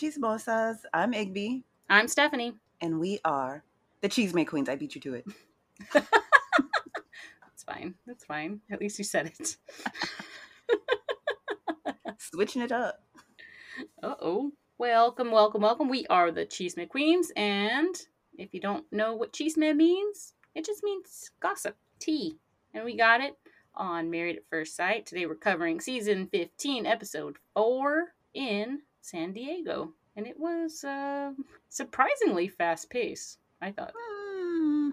Chismosas. I'm Igby, I'm Stephanie. and we are the Chisme Queens. I beat you to it. That's fine. That's fine. At least you said it. Switching it up. Uh oh. Welcome, welcome, welcome. We are the Chisme Queens, and if you don't know what Cheese means, it just means gossip, tea. And we got it on Married at First Sight. Today we're covering season 15, episode 4 in San Diego. And it was uh, surprisingly fast paced, I thought. Hmm.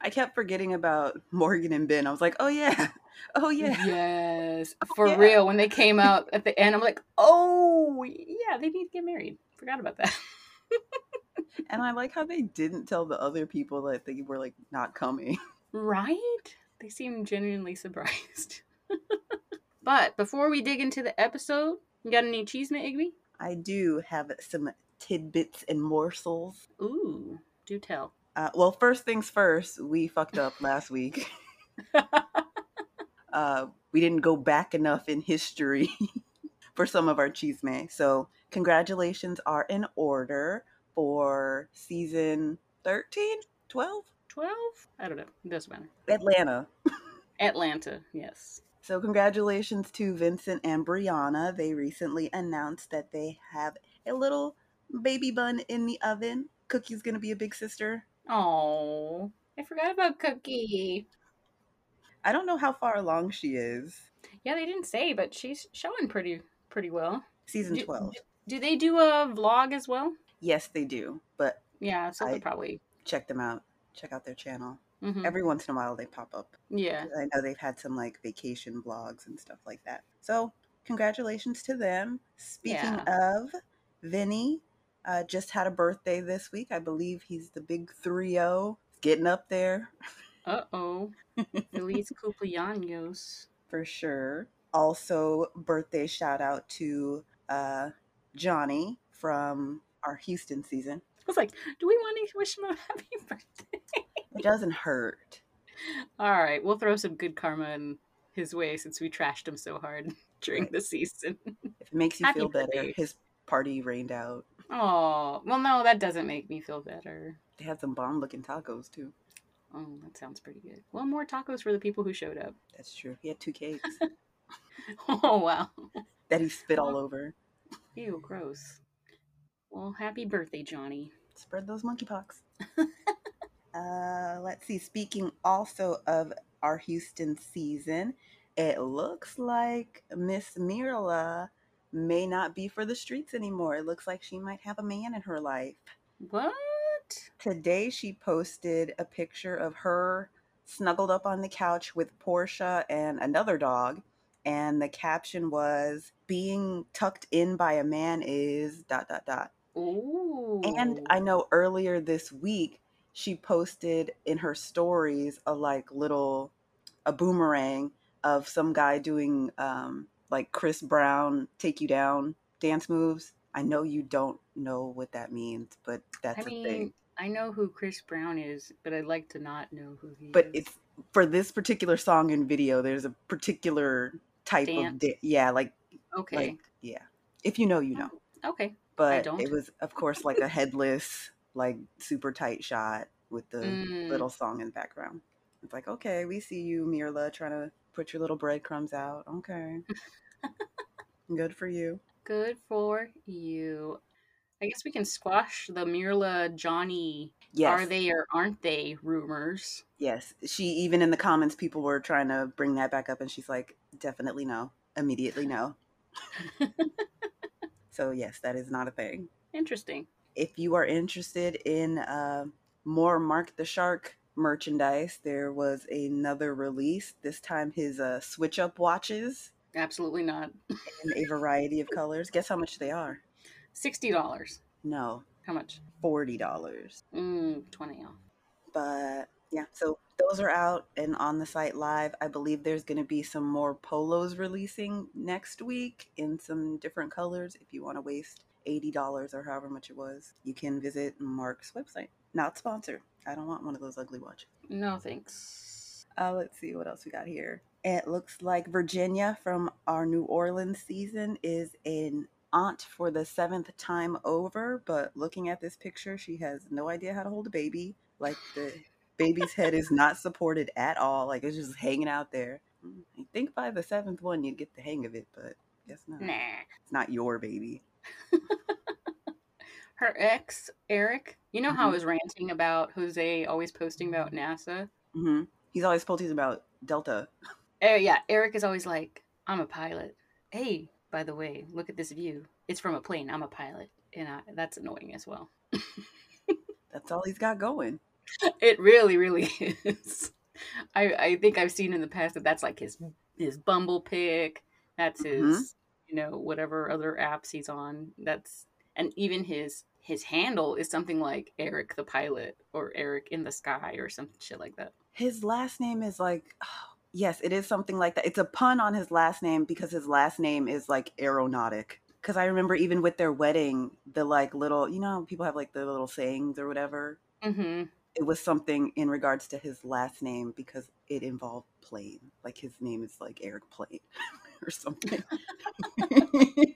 I kept forgetting about Morgan and Binh. I was like, oh, yeah. Oh, yeah. Yes, for yeah. real. When they came out at the end, I'm like, oh, yeah, they need to get married. Forgot about that. And I like how they didn't tell the other people that they were like not coming. right? They seem genuinely surprised. but before we dig into the episode, you got any chisme, Igby? I do have some tidbits and morsels. Ooh, do tell. Uh, well, first things first, we fucked up last week. uh, we didn't go back enough in history for some of our chisme. So, congratulations are in order for season 13, 12, 12? I don't know. It doesn't matter. Atlanta. Atlanta, yes. So, congratulations to Vincent and Brianna. They recently announced that they have a little baby bun in the oven. Cookie's gonna be a big sister. Oh, I forgot about Cookie. I don't know how far along she is. Yeah, they didn't say, but she's showing pretty pretty well. Season Do- 12. Do they do a vlog as well? Yes, they do. But Yeah, so I- they'll probably. check them out. Check out their channel. Mhm. Every once in a while they pop up. Yeah. I know they've had some like vacation vlogs and stuff like that. So, congratulations to them. Speaking of, Vinny uh, just had a birthday this week. I believe he's the big 3 0. Getting up there Uh oh. Feliz cumpleaños. for sure. Also, birthday shout out to uh, Johnny from our Houston season. I was like, do we want to wish him a happy birthday? It doesn't hurt. All right, we'll throw some good karma in his way since we trashed him so hard during Right. the season. If it makes you Happy feel better, birthday. his party rained out. Oh, well, no, that doesn't make me feel better. They had some bomb looking tacos too. Oh, that sounds pretty good. Well, more tacos for the people who showed up. That's true. He had two cakes Oh, wow. that he spit all over. Ew, gross. Well, happy birthday, Johnny. Spread those monkeypox. uh, let's see. Speaking also of our Houston season, it looks like Miss Myrla may not be for the streets anymore. It looks like she might have a man in her life. What? Today, she posted a picture of her snuggled up on the couch with Portia and another dog. And the caption was, Being tucked in by a man is dot dot dot. Ooh. And I know earlier this week she posted in her stories a like little a boomerang of some guy doing um like Chris Brown take you down dance moves. I know you don't know what that means, but that's I a mean, thing. I know who Chris Brown is, but I'd like to not know who he But is. But it's for this particular song and video. There's a particular type of Dance. da- yeah, like okay. like yeah. If you know, you know. okay. But don't. it was of course like a headless, like super tight shot with the Mm. little song in the background. It's like, okay, we see you, Myrla, trying to put your little breadcrumbs out. Okay. Good for you. Good for you. I guess we can squash the Myrla Johnny Yes. are they or aren't they rumors. Yes. She even in the comments people were trying to bring that back up and she's like, definitely no. Immediately no. So yes, that is not a thing. Interesting. If you are interested in uh, more Mark the Shark merchandise, there was another release. This time his uh, switch up watches Absolutely not. in a variety of colors. Guess how much they are? Sixty dollars. No, How much? forty dollars. Mm, twenty off. But yeah, so those are out and on the site live. I believe there's going to be some more polos releasing next week in some different colors. If you want to waste $80 or however much it was, you can visit Mark's website. Not sponsored. I don't want one of those ugly watches. No thanks. Uh, let's see what else we got here. It looks like Virginia from our New Orleans season is an aunt for the seventh time over, but looking at this picture, she has no idea how to hold a baby. Like the baby's head is not supported at all. Like it's just hanging out there. I think by the seventh one you'd get the hang of it, but guess not. Nah. It's not your baby. Her ex, Eric, you know how I Mhm. was ranting about Jose always posting about NASA? hmm He's always posting about Delta. Oh, yeah. Eric is always like, I'm a pilot. Hey, by the way, look at this view. It's from a plane. I'm a pilot. And I, that's annoying as well. That's all he's got going. It really, really is. I, I think I've seen in the past that that's like his his Bumble pick. That's his, you know, whatever other apps he's on. That's and even his his handle is something like Eric the pilot or Eric in the sky or some shit like that. His last name is like, yes, it is something like that. It's a pun on his last name because his last name is like aeronautic. Because I remember even with their wedding, the like little, you know, people have like the little sayings or whatever. Mm-hmm. It was something in regards to his last name because it involved plane. Like his name is like Eric Plane or something.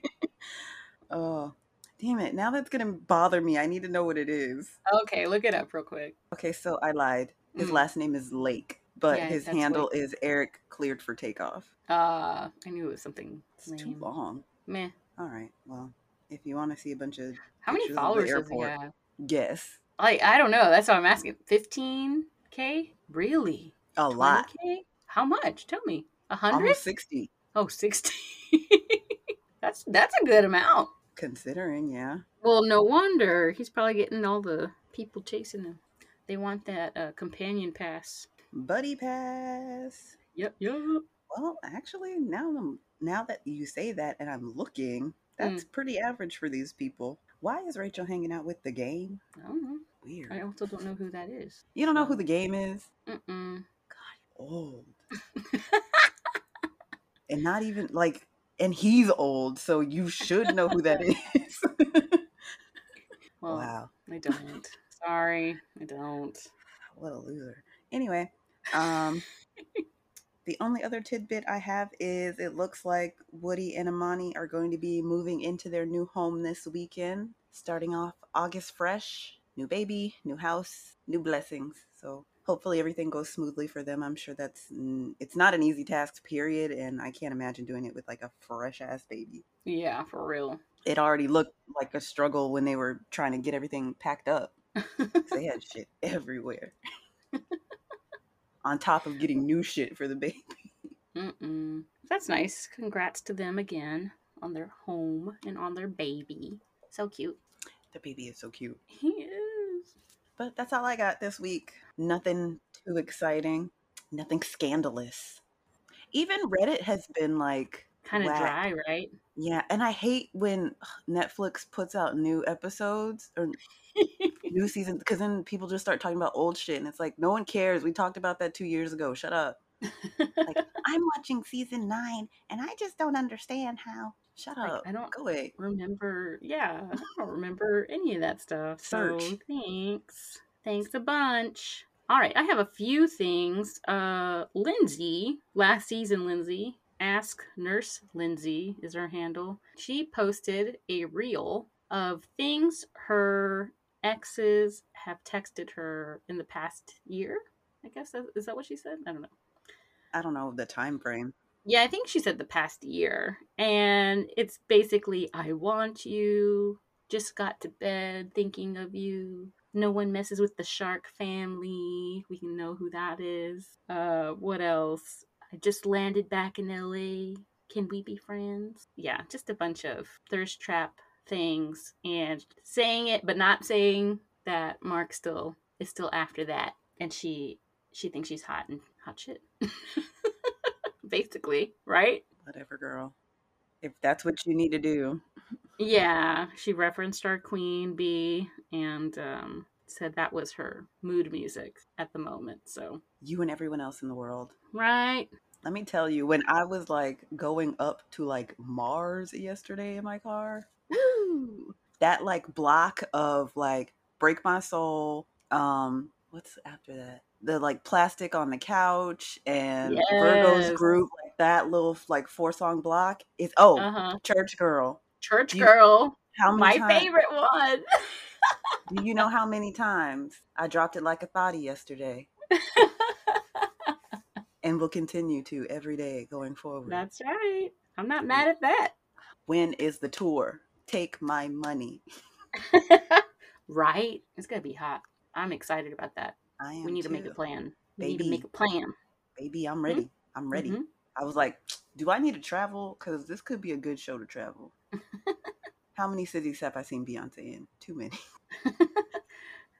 oh, damn it. Now that's going to bother me. I need to know what it is. Okay, look it up real quick. Okay, so I lied. His Mm. last name is Lake, but Yeah, his handle is Eric cleared for takeoff. Uh, I knew it was something It's too long. Meh. All right. Well, if you want to see a bunch of How many pictures of the followers does he have? guess, Like, I don't know. That's what I'm asking. 15k? Really? a lot, 20K? How much? Tell me. A hundred? sixty, Oh, 60. that's that's a good amount. considering. Yeah. Well, no wonder he's probably getting all the people chasing him. They want that uh, companion pass. Buddy pass. Yep, yep. Well, actually, now I'm, now that you say that, and I'm looking, that's Mm. pretty average for these people. Why is Rachel hanging out with the game? I don't know. Weird. I also don't know who that is. You don't know who the game is? Mm-mm. Old. and not even like, and he's old, so you should know who that is. Well, wow. I don't. Sorry, I don't. What a loser. Anyway, um, the only other tidbit I have is it looks like Woody and Amani are going to be moving into their new home this weekend, starting off August fresh. New baby, new house, new blessings. So hopefully everything goes smoothly for them. I'm sure that's it's not an easy task, period, and I can't imagine doing it with like a fresh ass baby. Yeah, for real. It already looked like a struggle when they were trying to get everything packed up. they had shit everywhere. On top of getting new shit for the baby. Mm-mm. That's nice. Congrats to them again on their home and on their baby. So cute. The baby is so cute. He is. But that's all I got this week. Nothing too exciting. Nothing scandalous. Even Reddit has been like, Kind of dry, right? yeah, and I hate when Netflix puts out new episodes or new seasons because then people just start talking about old shit and it's like no one cares. We talked about that two years ago. Shut up. Like I'm watching season nine and I just don't understand how. Shut Like, up. I don't Go away. remember. Yeah, I don't remember any of that stuff. So thanks. Thanks a bunch. All right, I have a few things. Uh, Lindsay, last season, Lindsay, Ask Nurse Lindsay is her handle. She posted a reel of things her exes have texted her in the past year. I guess that, is that what she said? I don't know. I don't know the time frame. Yeah, I think she said the past year. And it's basically, I want you, just got to bed thinking of you. No one messes with the shark family. We can know who that is. Uh, what else? I just landed back in LA. Can we be friends? Yeah, just a bunch of thirst trap things and saying it but not saying that Mark still is still after that and she she thinks she's hot and hot shit. Basically, right? Whatever, girl. If that's what you need to do. Yeah, she referenced our queen bee and um, said that was her mood music at the moment. So, You and everyone else in the world. right? Let me tell you, when I was like going up to like Mars yesterday in my car, woo, that like block of like Break My Soul, um, what's after that? The like plastic on the couch and Yes. Virgo's group, like that little like four song block is oh, Uh huh. Church Girl. Church you- girl, How my times? favorite one. Do you know how many times I dropped it like a thotty yesterday, and will continue to every day going forward? That's right. I'm not mad at that. when is the tour? Take my money. right? It's gonna be hot. I'm excited about that. I am. We need to make a plan. We need to Baby. make a plan. Baby, I'm ready. I'm ready. Mhm. I was like, do I need to travel? Because this could be a good show to travel. How many cities have I seen Beyonce in? Too many.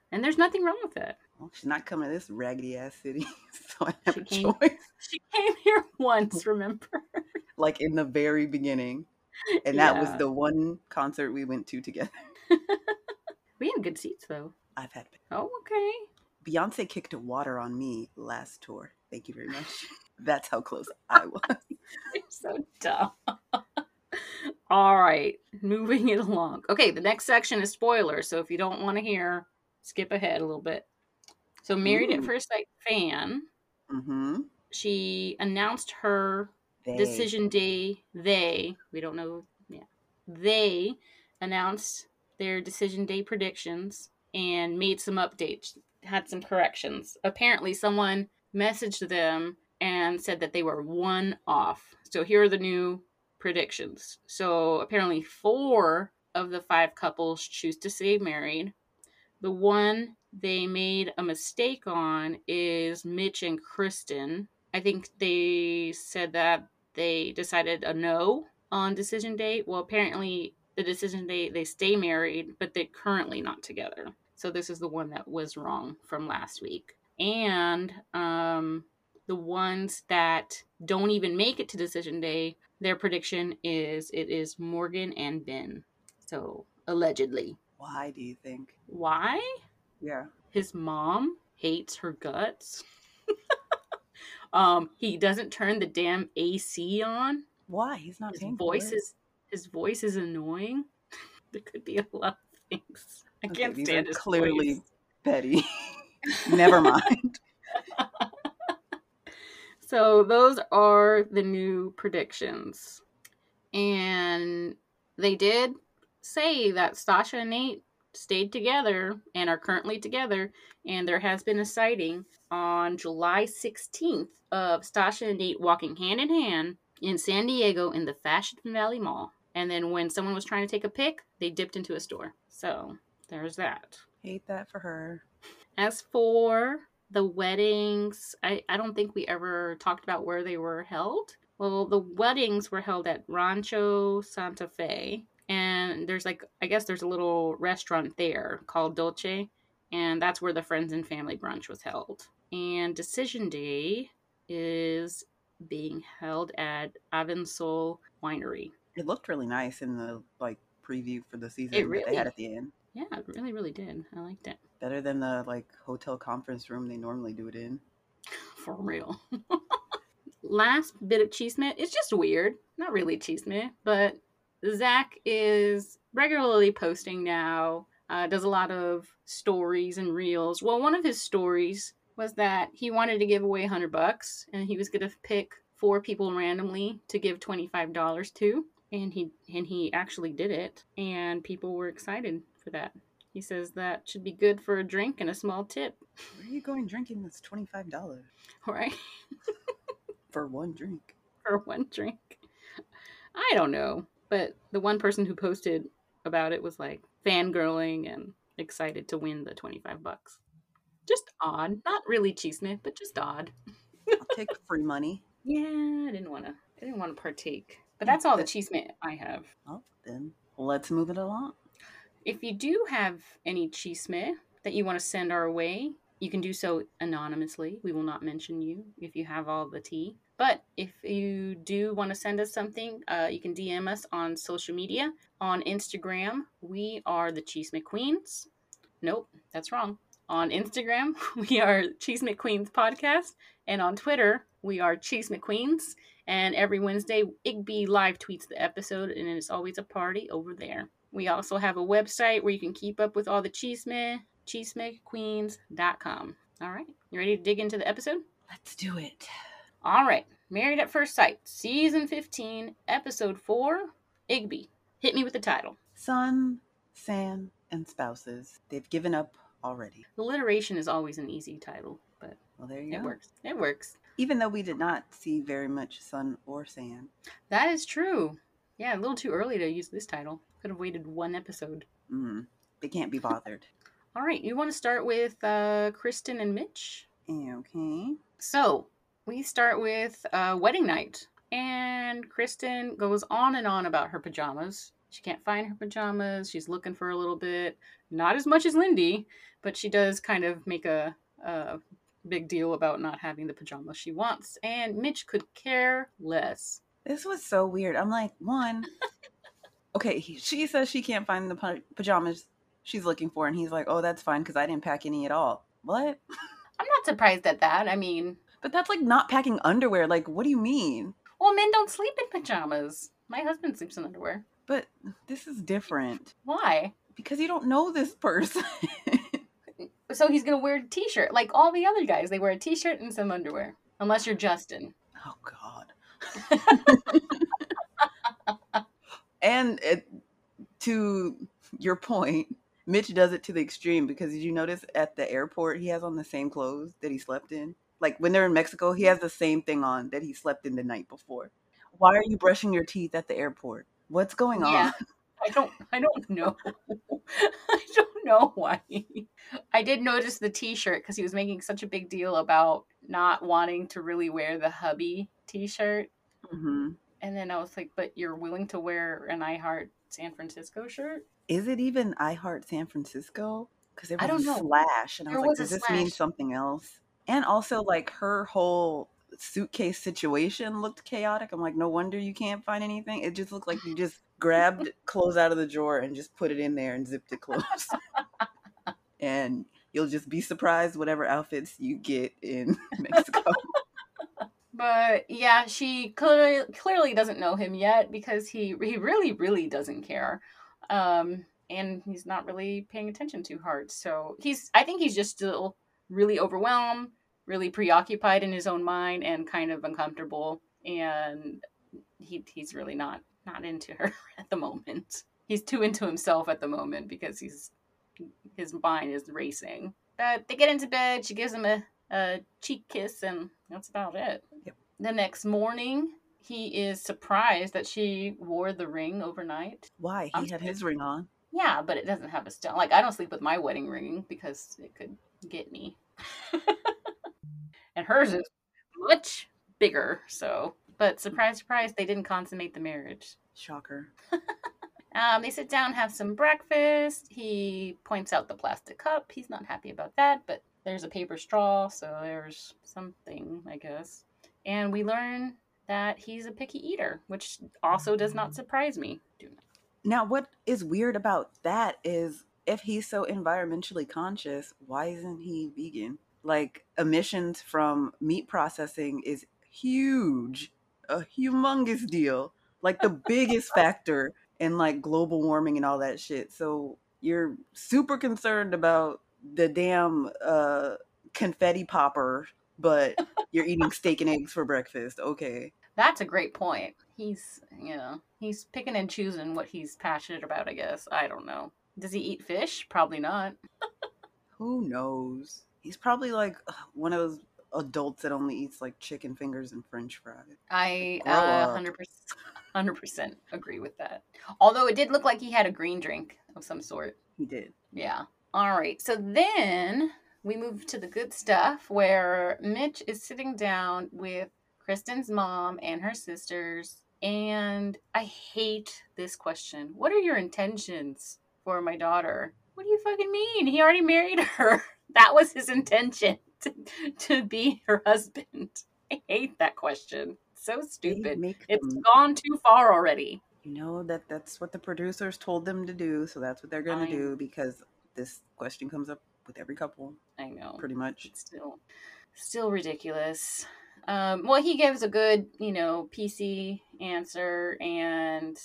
And there's nothing wrong with that. Well, she's not coming to this raggedy ass city, so I have She a came- choice. She came here once, remember? Like in the very beginning, and that was the one concert we went to together. We had good seats though. I've had Oh, okay. Beyonce kicked water on me last tour. Thank you very much. That's how close I was. You're so dumb. All right, moving it along. Okay, the next section is spoilers. So if you don't want to hear, skip ahead a little bit. So, Married at First Sight fan, Mm-hmm. she announced her They, decision day. They, we don't know, yeah, they announced their decision day predictions and made some updates, had some corrections. Apparently, someone messaged them and said that they were one off. So here are the new predictions. So apparently, four of the five couples choose to stay married. The one they made a mistake on is Mitch and Kristen. I think they said that they decided a no on decision date. Well, apparently the decision date they stay married, but they're currently not together. So this is the one that was wrong from last week. And um, the ones that don't even make it to decision day, their prediction is it is Morgan and Binh. So allegedly. why do you think? Why? Yeah. his mom hates her guts. um, he doesn't turn the damn AC on. Why? He's not His voice it. is his voice is annoying. there could be a lot of things. I can't stand his clearly- voice. petty. Never mind. So those are the new predictions. And they did say that Stacia and Nate stayed together and are currently together. And there has been a sighting on July 16th of Stacia and Nate walking hand in hand in San Diego in the Fashion Valley Mall. And then when someone was trying to take a pic, they dipped into a store. So there's that. Hate that for her. As for the weddings, I, I don't think we ever talked about where they were held. Well, the weddings were held at Rancho Santa Fe. And there's like, I guess there's a little restaurant there called Dolce. And that's where the friends and family brunch was held. And Decision Day is being held at Avensole Winery. It looked really nice in the like preview for the season It that they had at the end. Yeah, it really, really did. I liked it. Better than the like hotel conference room they normally do it in. For real. Last bit of chisme. It's just weird. Not really chisme, but Zach is regularly posting now. Uh, does a lot of stories and reels. Well, one of his stories was that he wanted to give away 100 bucks and he was going to pick four people randomly to give $25 to and he and he actually did it and people were excited for that. He says that should be good for a drink and a small tip, Where are you going drinking that's twenty five dollars right? for one drink? for one drink. I don't know, but the one person who posted about it was like fangirling and excited to win the 25 bucks. Just odd. Not really chisme, but just odd. I'll take free money. Yeah, I didn't want to I didn't want to partake. But that's all the chisme I have. Oh, then let's move it along. If you do have any chisme that you want to send our way, you can do so anonymously. We will not mention you if you have all the tea. But if you do want to send us something, uh, you can DM us on social media. On Instagram, we are the Chisme Queens. Nope, that's wrong. On Instagram, we are Chisme Queens Podcast. And on Twitter, we are Chisme Queens. And every Wednesday, Igby live tweets the episode, and it's always a party over there. We also have a website where you can keep up with all the chisme, cheesemequeens.com. All right, you ready to dig into the episode? Let's do it. All right, Married at First Sight, Season 15, Episode 4, Igby. Hit me with the title. Sun, San, and Spouses. They've given up already. Alliteration is always an easy title, but Well, there you it go. works. It works. Even though we did not see very much sun or sand. That is true. Yeah, a little too early to use this title. Could have waited one episode. Mm, they can't be bothered. All right, you want to start with uh, Kristen and Mitch? Okay. So we start with uh, wedding night, and Kristen goes on and on about her pajamas. She can't find her pajamas. She's looking for a little bit. Not as much as Lindy, but she does kind of make a, a big deal about not having the pajamas she wants. And Mitch could care less. This was so weird. I'm like, one, okay, he, she says she can't find the pajamas she's looking for, and he's like, oh, that's fine because I didn't pack any at all. What? I'm not surprised at that. I mean, But that's like not packing underwear. Like, what do you mean? well, men don't sleep in pajamas. My husband sleeps in underwear. But this is different Why? because you don't know this person. So he's gonna wear a t-shirt like all the other guys. They wear a t-shirt and some underwear, unless you're Justin. oh, God. And it, to your point, Mitch does it to the extreme because did you notice at the airport he has on the same clothes that he slept in? Like when they're in Mexico, he has the same thing on that he slept in the night before. Why are you brushing your teeth at the airport? What's going on? Yeah. I don't. I don't know. I don't know why. I did notice the T-shirt because he was making such a big deal about not wanting to really wear the hubby T-shirt, hmm and then I was like, "But you're willing to wear an I Heart San Francisco shirt?" Is it even I Heart San Francisco? Because there was I don't a know. slash, and I There was like, was a does this mean something else? And also, like her whole suitcase situation looked chaotic. I'm like, no wonder you can't find anything. It just looked like you just grabbed clothes out of the drawer and just put it in there and zipped it closed. and you'll just be surprised whatever outfits you get in Mexico. But yeah, she clearly clearly doesn't know him yet because he he really really doesn't care, um, and he's not really paying attention too hard. So he's I think he's just still really overwhelmed, really preoccupied in his own mind, and kind of uncomfortable. And he he's really not not into her at the moment. He's too into himself at the moment because he's his mind is racing. But they get into bed. She gives him a a cheek kiss, and that's about it. Yep. The next morning, he is surprised that she wore the ring overnight. Why? I'm He had his ring on. Yeah, but it doesn't have a stone. Like, I don't sleep with my wedding ring because it could get me. and hers is much bigger, so. But surprise, surprise, they didn't consummate the marriage. Shocker. Um, they sit down, have some breakfast. He points out the plastic cup. He's not happy about that, but there's a paper straw, so there's something, I guess. And we learn that he's a picky eater, which also does not surprise me. Now, what is weird about that is if he's so environmentally conscious, why isn't he vegan? Like, emissions from meat processing is huge, a humongous deal, like the biggest factor in like global warming and all that shit. So, you're super concerned about the damn uh, confetti popper, but you're eating steak and eggs for breakfast. Okay. That's a great point. He's, you know, he's picking and choosing what he's passionate about, I guess. I don't know. Does he eat fish? Probably not. Who knows? He's probably like one of those adults that only eats like chicken fingers and french fries. I uh, 100%, 100% agree with that. Although it did look like he had a green drink of some sort. He did. Yeah. All right. So then we move to the good stuff where Mitch is sitting down with Kristen's mom and her sisters. And I hate this question. What are your intentions for my daughter? What do you fucking mean? He already married her. That was his intention to, to be her husband. I hate that question. So stupid. It's them, gone too far already. you know that that's what the producers told them to do, so that's what they're going to do because this question comes up with every couple I know. pretty much. It's still still ridiculous. Um, well, he gives a good, you know, PC answer and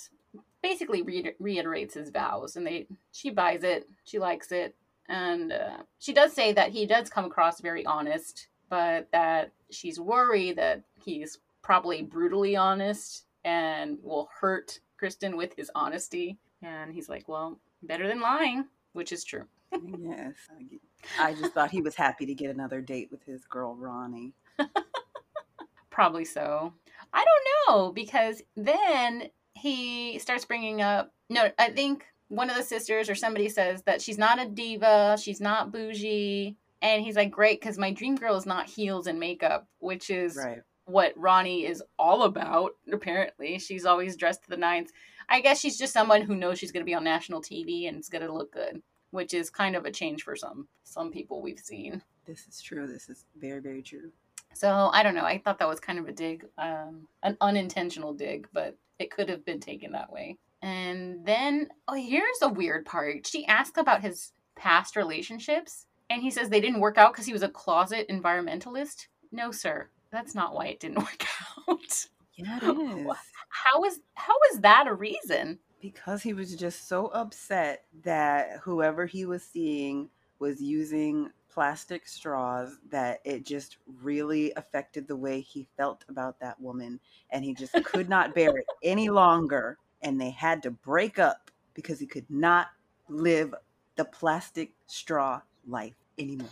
basically re- reiterates his vows, and they she buys it, she likes it, and uh, she does say that he does come across very honest, but that she's worried that he's probably brutally honest and will hurt Kristen with his honesty. And he's like, well, better than lying, which is true. yes. I just thought he was happy to get another date with his girl, Ronnie. Probably so. I don't know because then he starts bringing up. No, I think one of the sisters or somebody says that she's not a diva, she's not bougie, and he's like, "Great, because my dream girl is not heels and makeup, which is Right. What Ronnie is all about. Apparently, she's always dressed to the nines. I guess she's just someone who knows she's going to be on national TV and it's going to look good, which is kind of a change for some some people we've seen. This is true. This is very, very true. So I don't know. I thought that was kind of a dig, um, an unintentional dig, but it could have been taken that way. And then, oh, here's a weird part. She asked about his past relationships, and he says they didn't work out because he was a closet environmentalist. No, sir, that's not why it didn't work out. Yeah, it is. How is how is that a reason? because he was just so upset that whoever he was seeing was using plastic straws that it just really affected the way he felt about that woman and he just could not bear it any longer and they had to break up because he could not live the plastic straw life anymore.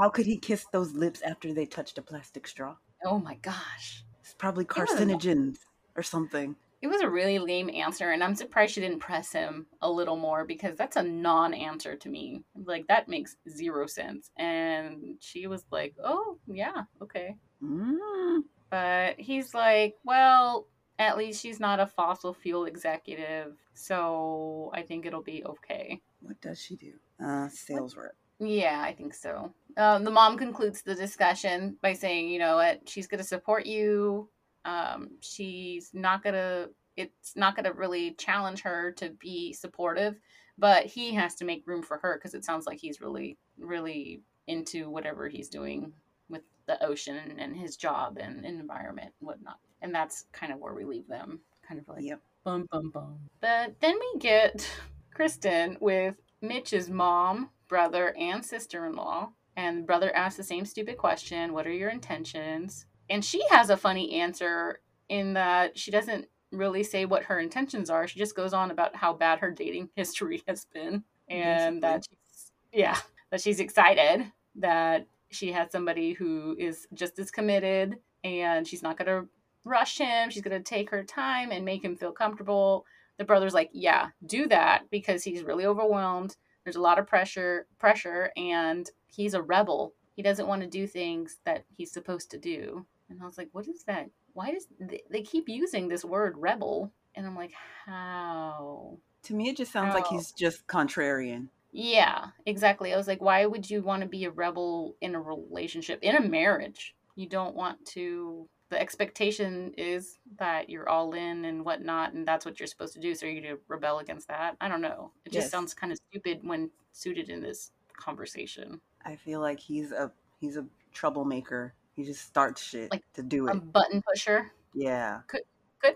How could he kiss those lips after they touched a plastic straw? Oh my gosh. It's probably carcinogens or something. It was a really lame answer, and I'm surprised she didn't press him a little more because that's a non answer to me. Like, that makes zero sense. And she was like, oh, yeah, okay. Mm. But he's like, well, at least she's not a fossil fuel executive, so I think it'll be okay. What does she do? Uh, sales rep. Yeah, I think so. Um, the mom concludes the discussion by saying, you know what, she's going to support you. Um, she's not going to, it's not going to really challenge her to be supportive, but he has to make room for her because it sounds like he's really, really into whatever he's doing with the ocean and his job and environment and whatnot. And that's kind of where we leave them. Kind of like, Yep. bum, bum, bum. But then we get Kristen with Mitch's mom, brother, and sister in law. And the brother asks the same stupid question What are your intentions? And she has a funny answer in that she doesn't really say what her intentions are. She just goes on about how bad her dating history has been. And that she's, yeah, that she's excited that she has somebody who is just as committed and she's not going to rush him. She's going to take her time and make him feel comfortable. The brother's like, "Yeah, do that because he's really overwhelmed. There's a lot of pressure, pressure and he's a rebel. He doesn't want to do things that he's supposed to do." And I was like, "What is that? Why does they, they keep using this word rebel?" And I'm like, "How?" To me, it just sounds like Oh. he's just contrarian. Yeah, exactly. I was like, why would you want to be a rebel in a relationship, in a marriage? You don't want to. The expectation is that you're all in and whatnot, and that's what you're supposed to do. So you're going to rebel against that? I don't know. It just Yes. sounds kind of stupid when suited in this conversation. I feel like he's a he's a troublemaker. He just starts shit Like, to do it. A button pusher yeah. could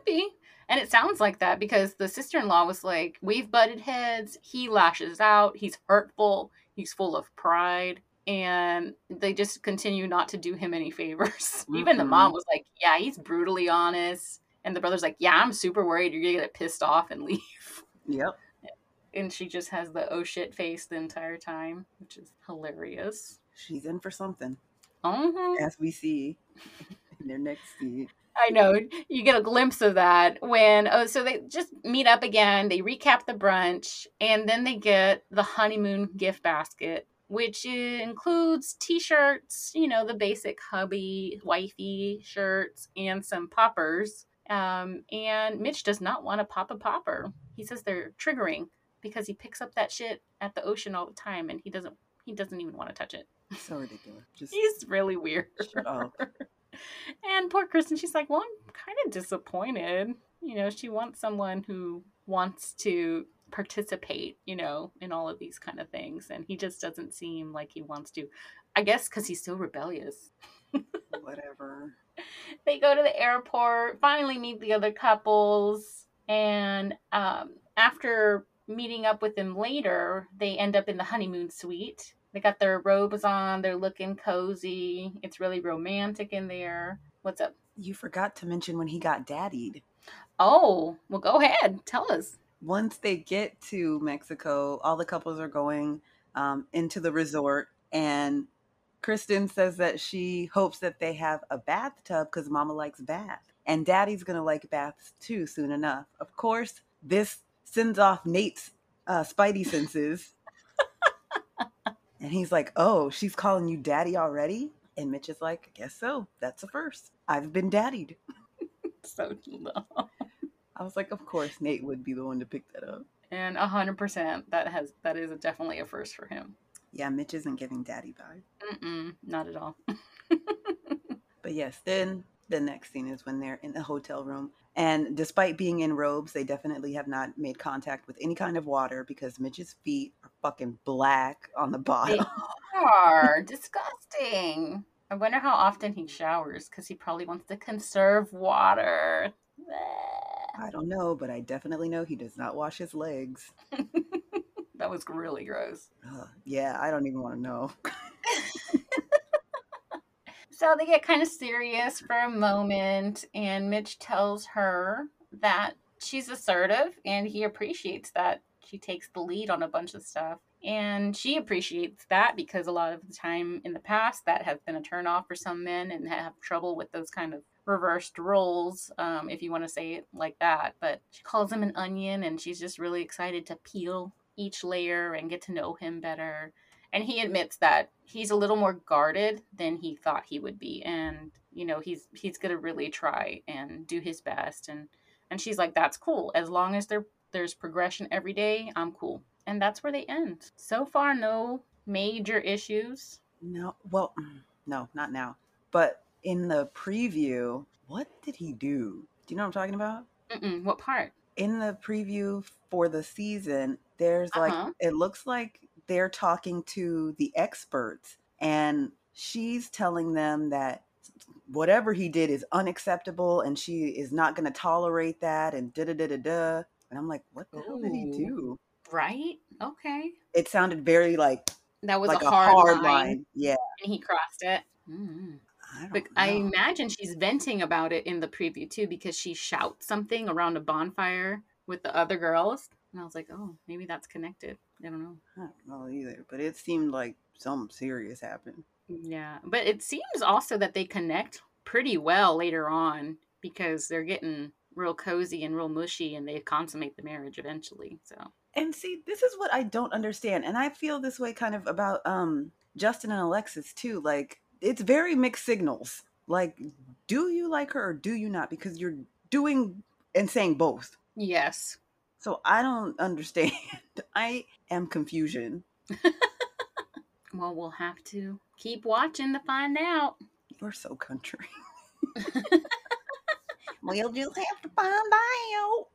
be. And it sounds like that because the sister in law was like, We've butted heads. He lashes out. He's hurtful. He's full of pride. And they just continue not to do him any favors. Even the Mhm. mom was like, Yeah, he's brutally honest. And the brother's like, Yeah, I'm super worried you're going to get pissed off and leave. Yep. And she just has the oh shit face the entire time, which is hilarious. She's in for something, Uh-huh. as we see in their next scene. I know. You get a glimpse of that when oh so they just meet up again, they recap the brunch, and then they get the honeymoon gift basket, which includes t-shirts, you know, the basic hubby, wifey shirts, and some poppers. Um, and Mitch does not want to pop a popper. He says they're triggering because he picks up that shit at the ocean all the time and he doesn't he doesn't even want to touch it. So ridiculous. Just He's really weird. And poor Kristen, she's like, Well, I'm kind of disappointed. You know, she wants someone who wants to participate, you know, in all of these kind of things. And he just doesn't seem like he wants to. I guess because he's so rebellious. Whatever. They go to the airport, finally meet the other couples. And um, after meeting up with them later, they end up in the honeymoon suite. They got their robes on, they're looking cozy. It's really romantic in there. What's up? You forgot to mention when he got daddied. Oh, well, go ahead. Tell us. Once they get to Mexico, all the couples are going um, into the resort, and Kristen says that she hopes that they have a bathtub because Mama likes bath, and Daddy's gonna like baths too soon enough. Of course, this sends off Nate's uh, spidey senses, and he's like, "Oh, she's calling you Daddy already." And Mitch is like, I guess so. That's a first. I've been daddied. so low. I was like, of course Nate would be the one to pick that up. And a hundred percent, that has that is a, definitely a first for him. Yeah, Mitch isn't giving daddy vibe. Mm-mm, not at all. but yes, then the next scene is when they're in the hotel room. And despite being in robes, they definitely have not made contact with any kind of water because Mitch's feet are fucking black on the bottom. They are disgusting. I wonder how often he showers because he probably wants to conserve water. I don't know, but I definitely know he does not wash his legs. that was really gross. Uh, yeah, I don't even want to know. so they get kind of serious for a moment, and Mitch tells her that she's assertive and he appreciates that she takes the lead on a bunch of stuff. And she appreciates that because a lot of the time in the past that has been a turnoff for some men and have trouble with those kind of reversed roles, um, if you want to say it like that. But she calls him an onion and she's just really excited to peel each layer and get to know him better. And he admits that he's a little more guarded than he thought he would be. And, you know, he's he's gonna really try and do his best and and she's like, That's cool. As long as there there's progression every day, I'm cool and that's where they end. So far, no major issues. No, well, mm, no, not now. But in the preview, what did he do? Do you know what I'm talking about? Mm-mm, what part? In the preview for the season, there's like, uh-huh. it looks like they're talking to the experts, and she's telling them that whatever he did is unacceptable and she is not going to tolerate that and da da da da da. And I'm like, what the Ooh. hell did he do? Right? Okay. It sounded very like that was like a hard, a hard line. line. Yeah. And he crossed it. Mm. I but know. I imagine she's venting about it in the preview too because she shouts something around a bonfire with the other girls. And I was like, oh, maybe that's connected. I don't know. I don't know either. But it seemed like something serious happened. Yeah. But it seems also that they connect pretty well later on because they're getting real cozy and real mushy and they consummate the marriage eventually. So and see, this is what I don't understand. And I feel this way kind of about um Justin and Alexis too. Like it's very mixed signals. Like, do you like her or do you not? Because you're doing and saying both. Yes. So I don't understand. I am confusion. well, we'll have to keep watching to find out. You're so country. we'll just have to find out.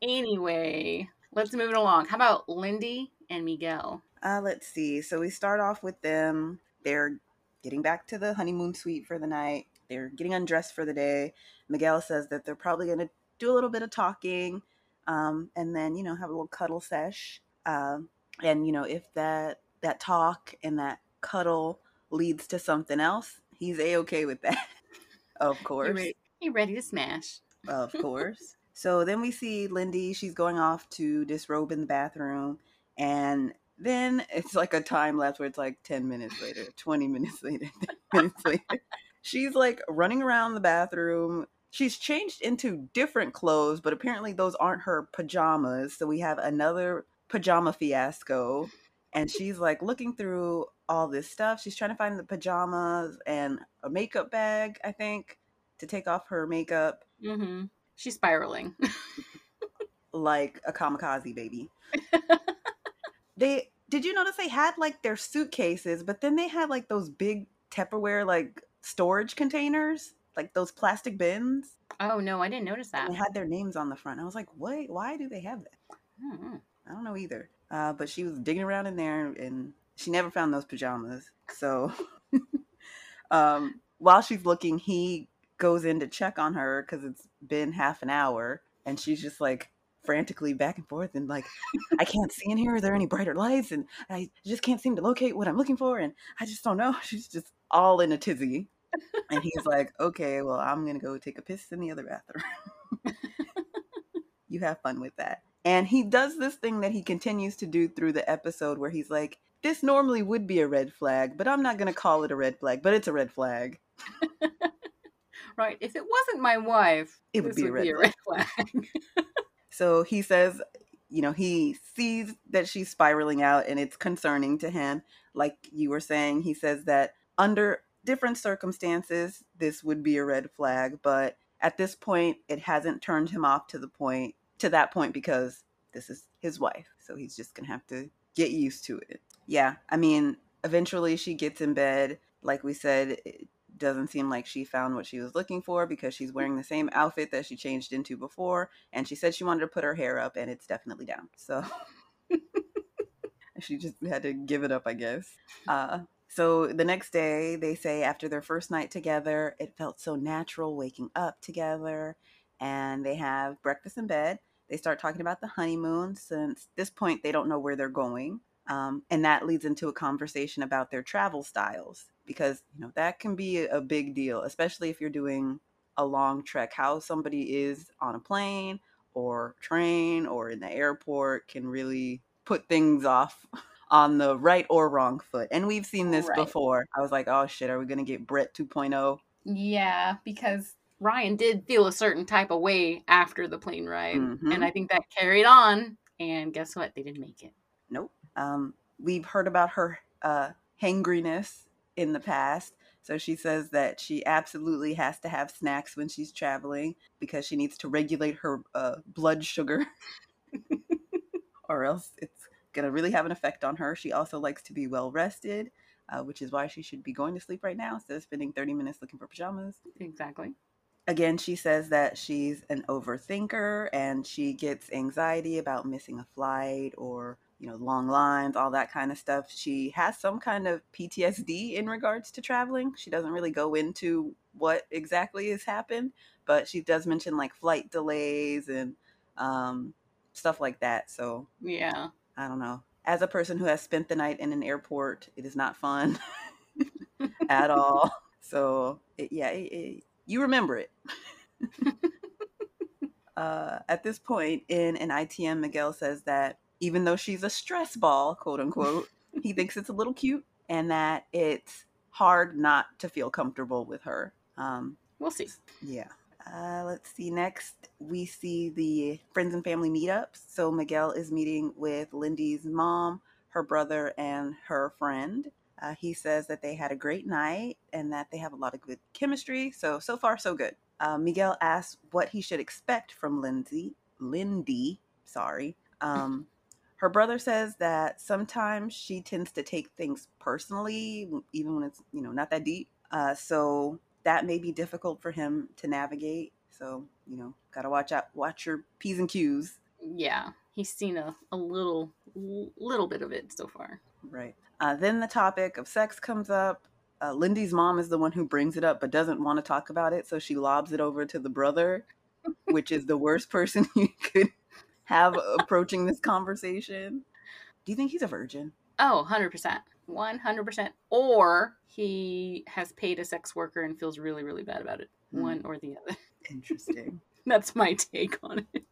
Anyway, let's move it along. How about Lindy and Miguel? Uh, let's see. So we start off with them. They're getting back to the honeymoon suite for the night. They're getting undressed for the day. Miguel says that they're probably going to do a little bit of talking um, and then, you know, have a little cuddle sesh. Um, and, you know, if that, that talk and that cuddle leads to something else, he's a-okay with that. of course. He ready, he ready to smash. of course. So then we see Lindy, she's going off to disrobe in the bathroom. And then it's like a time lapse where it's like 10 minutes later, 20 minutes later, 10 minutes later. She's like running around the bathroom. She's changed into different clothes, but apparently those aren't her pajamas. So we have another pajama fiasco. And she's like looking through all this stuff. She's trying to find the pajamas and a makeup bag, I think, to take off her makeup. Mm-hmm. She's spiraling. like a kamikaze baby. they did you notice they had like their suitcases, but then they had like those big Tupperware like storage containers, like those plastic bins. Oh no, I didn't notice that. And they had their names on the front. I was like, wait, why do they have that? I don't know, I don't know either. Uh, but she was digging around in there, and she never found those pajamas. So, um, while she's looking, he goes in to check on her because it's been half an hour and she's just like frantically back and forth and like i can't see in here are there any brighter lights and i just can't seem to locate what i'm looking for and i just don't know she's just all in a tizzy and he's like okay well i'm gonna go take a piss in the other bathroom You have fun with that. And he does this thing that he continues to do through the episode where he's like, this normally would be a red flag, but I'm not going to call it a red flag, but it's a red flag. right. If it wasn't my wife, it would, be, would a be, a red flag. so he says, you know, he sees that she's spiraling out and it's concerning to him. Like you were saying, he says that under different circumstances, this would be a red flag, but at this point, it hasn't turned him off to the point to that point because this is his wife. So he's just gonna have to get used to it. Yeah, I mean, eventually she gets in bed. Like we said, doesn't seem like she found what she was looking for because she's wearing the same outfit that she changed into before. And she said she wanted to put her hair up, and it's definitely down. So she just had to give it up, I guess. Uh, so the next day, they say after their first night together, it felt so natural waking up together. And they have breakfast in bed. They start talking about the honeymoon. Since this point, they don't know where they're going. Um, and that leads into a conversation about their travel styles because you know that can be a big deal, especially if you're doing a long trek. How somebody is on a plane or train or in the airport can really put things off on the right or wrong foot. And we've seen this right. before. I was like, oh shit, are we going to get Brett 2.0? Yeah, because Ryan did feel a certain type of way after the plane ride. Mm-hmm. And I think that carried on. And guess what? They didn't make it. Nope. Um, we've heard about her uh, hangriness in the past. So she says that she absolutely has to have snacks when she's traveling because she needs to regulate her uh, blood sugar, or else it's going to really have an effect on her. She also likes to be well rested, uh, which is why she should be going to sleep right now instead of spending 30 minutes looking for pajamas. Exactly. Again, she says that she's an overthinker and she gets anxiety about missing a flight or, you know, long lines, all that kind of stuff. She has some kind of PTSD in regards to traveling. She doesn't really go into what exactly has happened, but she does mention like flight delays and um, stuff like that. So, yeah. I don't know. As a person who has spent the night in an airport, it is not fun at all. So it, yeah, it, it, you remember it. uh, at this point in an ITM, Miguel says that even though she's a stress ball, quote unquote, he thinks it's a little cute and that it's hard not to feel comfortable with her. Um, we'll see. Yeah. Uh, let's see. Next, we see the friends and family meetups. So Miguel is meeting with Lindy's mom, her brother, and her friend. Uh, he says that they had a great night and that they have a lot of good chemistry. So so far so good. Uh, Miguel asks what he should expect from Lindsay. Lindy, sorry. Um, her brother says that sometimes she tends to take things personally, even when it's you know not that deep. Uh, so that may be difficult for him to navigate. So, you know, gotta watch out, watch your P's and Q's. Yeah, he's seen a, a little, little bit of it so far. Right. Uh, then the topic of sex comes up. Uh, Lindy's mom is the one who brings it up, but doesn't want to talk about it. So she lobs it over to the brother, which is the worst person you could have approaching this conversation. Do you think he's a virgin? Oh, 100%. 100%. Or he has paid a sex worker and feels really, really bad about it. Mm. One or the other. Interesting. That's my take on it.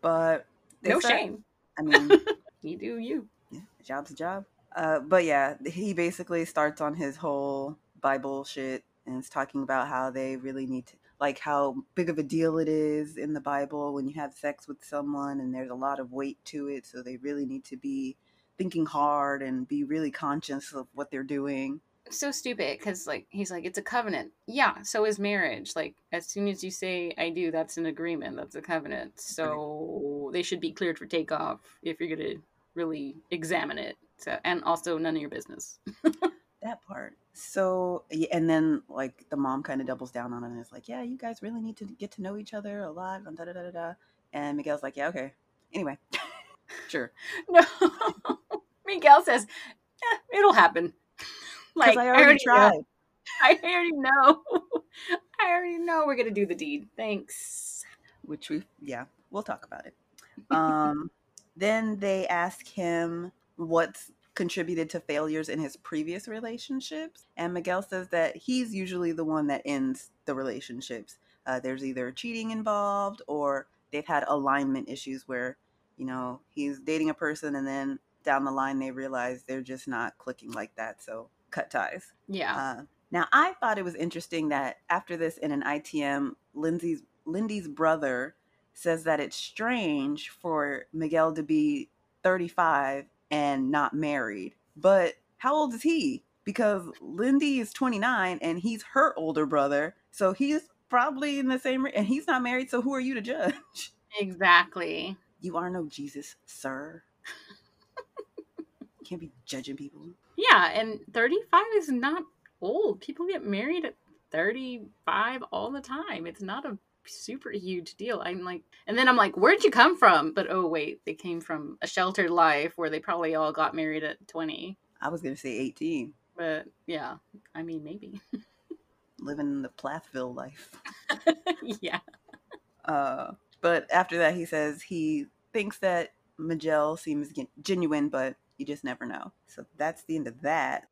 But no shame. I mean, you do you. Yeah, job's a job. Uh, but yeah, he basically starts on his whole Bible shit and is talking about how they really need to, like, how big of a deal it is in the Bible when you have sex with someone and there's a lot of weight to it. So they really need to be thinking hard and be really conscious of what they're doing. So stupid because like he's like it's a covenant. Yeah so is marriage. Like as soon as you say i do that's an agreement that's a covenant. So right. they should be cleared for takeoff if you're gonna really examine it. So and also none of your business that part so and then like the mom kind of doubles down on it and is like yeah you guys really need to get to know each other a lot and da da da da and miguel's like yeah okay anyway sure no miguel says yeah, it'll happen like I already, I already tried. Know. I already know. I already know we're gonna do the deed. Thanks. Which we yeah, we'll talk about it. Um then they ask him what's contributed to failures in his previous relationships. And Miguel says that he's usually the one that ends the relationships. Uh, there's either cheating involved or they've had alignment issues where, you know, he's dating a person and then down the line they realize they're just not clicking like that. So cut ties. Yeah. Uh, now I thought it was interesting that after this in an ITM, Lindsay's Lindy's brother says that it's strange for Miguel to be 35 and not married. But how old is he? Because Lindy is 29 and he's her older brother. So he's probably in the same and he's not married, so who are you to judge? Exactly. You are no Jesus, sir. Can't be judging people. Yeah, and 35 is not old. People get married at 35 all the time. It's not a super huge deal. I'm like, and then I'm like, where'd you come from? But oh, wait, they came from a sheltered life where they probably all got married at 20. I was going to say 18. But yeah, I mean, maybe. Living the Plathville life. yeah. Uh, but after that, he says he thinks that Miguel seems genuine, but you just never know. So that's the end of that.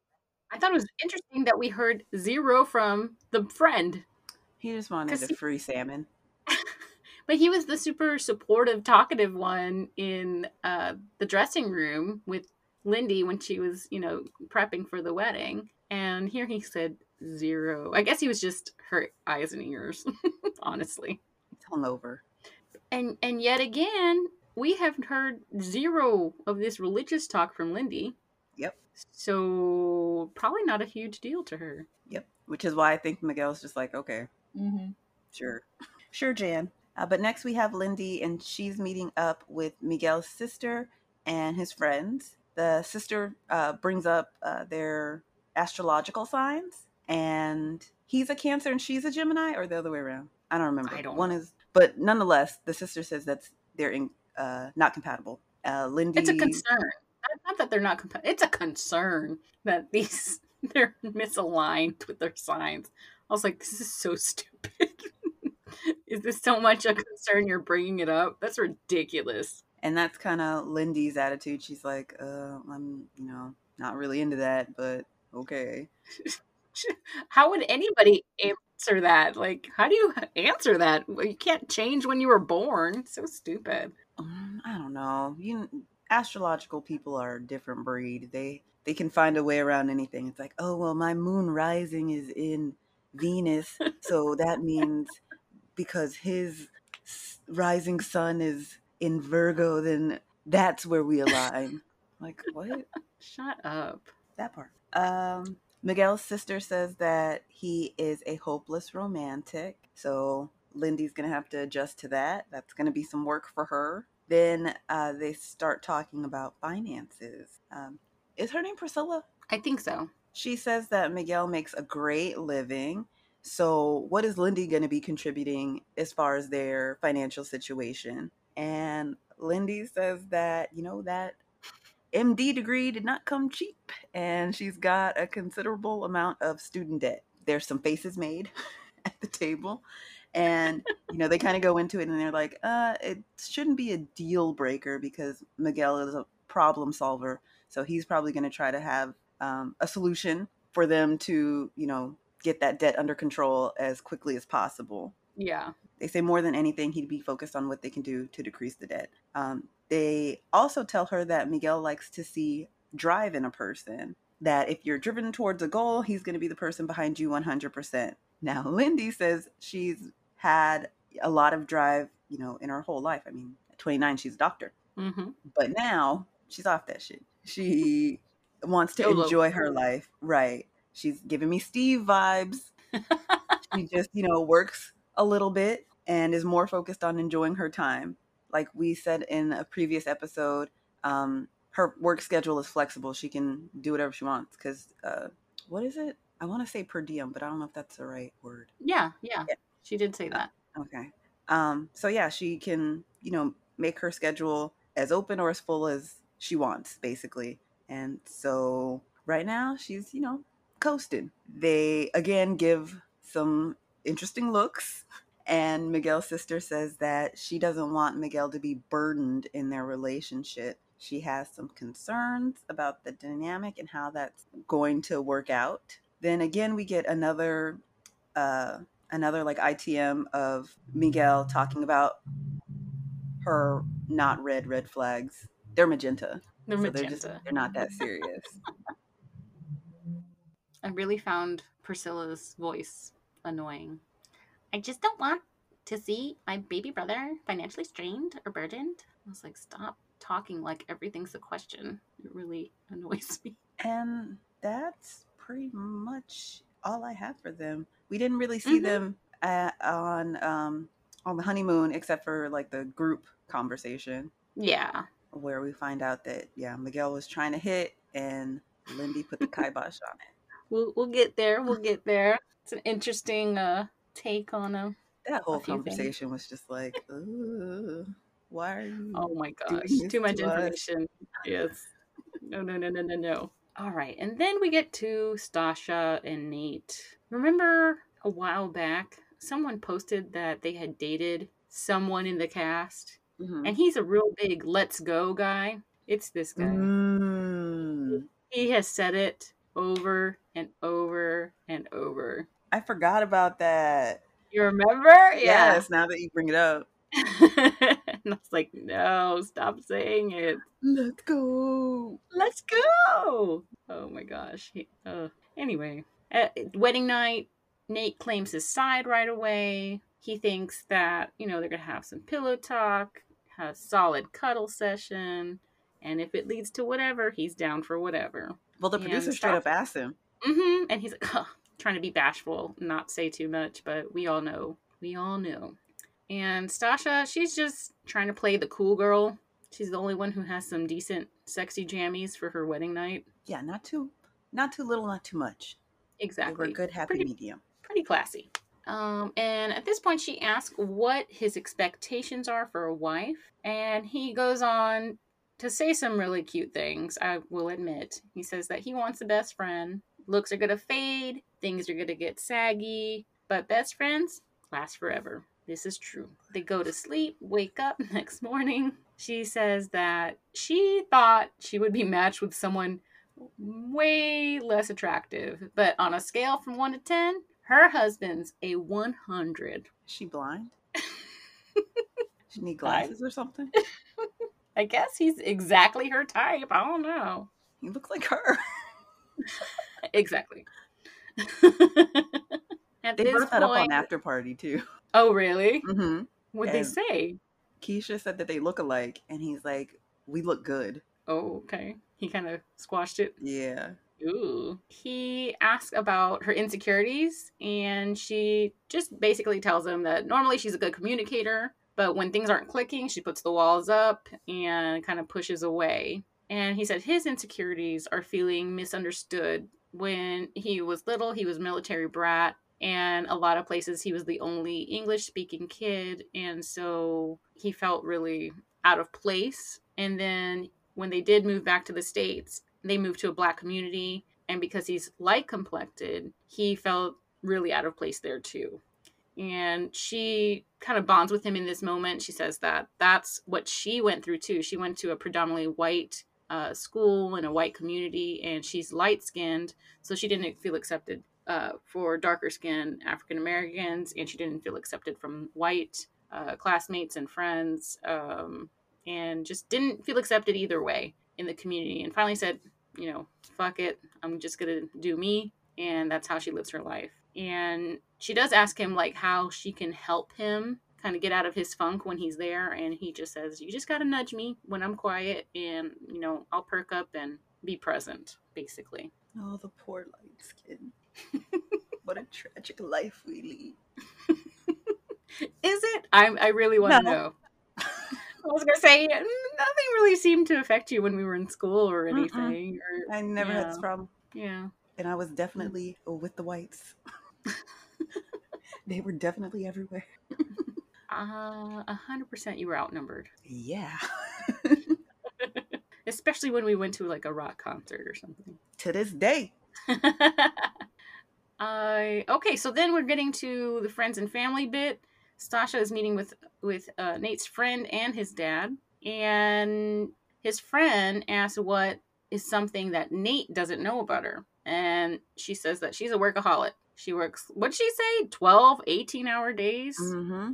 I thought it was interesting that we heard zero from the friend. He just wanted a free salmon. but he was the super supportive, talkative one in uh, the dressing room with Lindy when she was, you know, prepping for the wedding. And here he said zero. I guess he was just her eyes and ears, honestly. He's hungover. And and yet again, we have heard zero of this religious talk from Lindy. Yep. So probably not a huge deal to her. Yep. Which is why I think Miguel's just like, okay, mm-hmm. sure, sure, Jan. Uh, but next we have Lindy, and she's meeting up with Miguel's sister and his friends. The sister uh, brings up uh, their astrological signs, and he's a Cancer and she's a Gemini, or the other way around. I don't remember. I don't. One is, but nonetheless, the sister says that's they're in, uh, not compatible. Uh, Lindy, it's a concern. Not that they're not compatible. It's a concern that these they're misaligned with their signs. I was like, this is so stupid. is this so much a concern you're bringing it up? That's ridiculous. And that's kind of Lindy's attitude. She's like, uh, I'm, you know, not really into that, but okay. how would anybody answer that? Like, how do you answer that? You can't change when you were born. so stupid. Um, I don't know. You astrological people are a different breed. They they can find a way around anything. It's like, oh well, my moon rising is in Venus, so that means because his rising sun is in Virgo, then that's where we align. like what? Shut up. That part. Um, Miguel's sister says that he is a hopeless romantic. So Lindy's going to have to adjust to that. That's going to be some work for her. Then uh, they start talking about finances. Um, is her name Priscilla? I think so. She says that Miguel makes a great living. So, what is Lindy going to be contributing as far as their financial situation? And Lindy says that, you know, that MD degree did not come cheap, and she's got a considerable amount of student debt. There's some faces made at the table, and you know they kind of go into it, and they're like, "Uh, it shouldn't be a deal breaker because Miguel is a problem solver, so he's probably going to try to have um, a solution for them to, you know, get that debt under control as quickly as possible." Yeah. They say more than anything, he'd be focused on what they can do to decrease the debt. Um, they also tell her that Miguel likes to see drive in a person, that if you're driven towards a goal, he's going to be the person behind you 100%. Now, Lindy says she's had a lot of drive, you know, in her whole life. I mean, at 29, she's a doctor. Mm-hmm. But now she's off that shit. She wants to enjoy her life. Right. She's giving me Steve vibes. she just, you know, works a little bit and is more focused on enjoying her time like we said in a previous episode, um, her work schedule is flexible. She can do whatever she wants. Because uh, what is it? I want to say per diem, but I don't know if that's the right word. Yeah, yeah, yeah. she did say that. Okay. Um, so yeah, she can you know make her schedule as open or as full as she wants, basically. And so right now she's you know coasting. They again give some interesting looks and Miguel's sister says that she doesn't want Miguel to be burdened in their relationship. She has some concerns about the dynamic and how that's going to work out. Then again, we get another, uh, another like ITM of Miguel talking about her not red red flags. They're magenta. They're so magenta. they're just they're not that serious. I really found Priscilla's voice annoying. I just don't want to see my baby brother financially strained or burdened. I was like, stop talking like everything's a question. It really annoys me. and that's pretty much all I have for them. We didn't really see Mhm. them at, on um on the honeymoon except for like the group conversation Yeah. Where we find out that yeah Miguel was trying to hit and Lindy put the kibosh on it. We'll we'll get there. We'll get there. It's an interesting uh take on a That whole few things. conversation was just like, why are you? Oh my gosh, too much to us. information. Yes. No, no, no, no, no, no. All right. And then we get to Stacia and Nate. Remember a while back, someone posted that they had dated someone in the cast, Mhm. and he's a real big let's go guy. It's this guy. Mm. He has said it over and over and over. I forgot about that. You remember? Yeah. Yes, now that you bring it up. and I was like, no, stop saying it. Let's go. Let's go. Oh my gosh. He- uh, anyway, at wedding night, Nate claims his side right away. He thinks that, you know, they're going to have some pillow talk, a solid cuddle session, and if it leads to whatever, he's down for whatever. Well, the producer straight up asked him. hmm And he's like, huh, trying to be bashful, not say too much, but we all know. We all know. And Stacia, she's just trying to play the cool girl. She's the only one who has some decent, sexy jammies for her wedding night. Yeah, not too, not too little, not too much. They Exactly. were a good happy Pretty- medium. Pretty classy. Um, and at this point, she asks what his expectations are for a wife. And he goes on to say some really cute things, I will admit. He says that he wants a best friend. Looks are going to fade, things are going to get saggy, but best friends last forever. This is true. They go to sleep, wake up next morning. She says that she thought she would be matched with someone way less attractive, but on a scale from 1 to 10, her husband's a 100. Is she blind? she need glasses or something? I guess he's exactly her type. I don't know. He looks like her. Exactly. At They brought that up on after party too. Oh, really? hmm What'd they say? Keshia said that they look alike, and he's like, "We look good." Oh, okay. He kind of squashed it. Yeah. Ooh. He asks about her insecurities, and she just basically tells him that normally she's a good communicator, but when things aren't clicking, she puts the walls up and kind of pushes away. And he said his insecurities are feeling misunderstood. When he was little, he was military brat, and a lot of places he was the only English speaking kid, and so he felt really out of place. And then when they did move back to the States, they moved to a black community and because he's light complected he felt really out of place there too. And she kind of bonds with him in this moment. She says that that's what she went through too. She went to a predominantly white uh, school in a white community and she's light skinned so she didn't feel accepted uh, for darker skinned african americans and she didn't feel accepted from white uh, classmates and friends um, and just didn't feel accepted either way in the community and finally said, you know, fuck it, I'm just gonna do me. And that's how she lives her life. And she does ask him, like, how she can help him kind of get out of his funk when he's there. And he just says, you just gotta nudge me when I'm quiet, and, you know, I'll perk up and be present, basically. Oh, the poor light skin. what a tragic life we lead. Is it? I, I really want to No. know. I was gonna say mm, nothing really seemed to affect you when we were in school or anything. Or I never had this problem, yeah, and I was definitely with the whites. they were definitely everywhere. uh, a hundred percent, you were outnumbered. Yeah. especially when we went to like a rock concert or something. to this day. I okay, so then we're getting to the friends and family bit. Stacia is meeting with with uh, Nate's friend and his dad, and his friend asks what is something that Nate doesn't know about her, and she says that she's a workaholic. She works what'd she say 12 18 hour days Mm-hmm.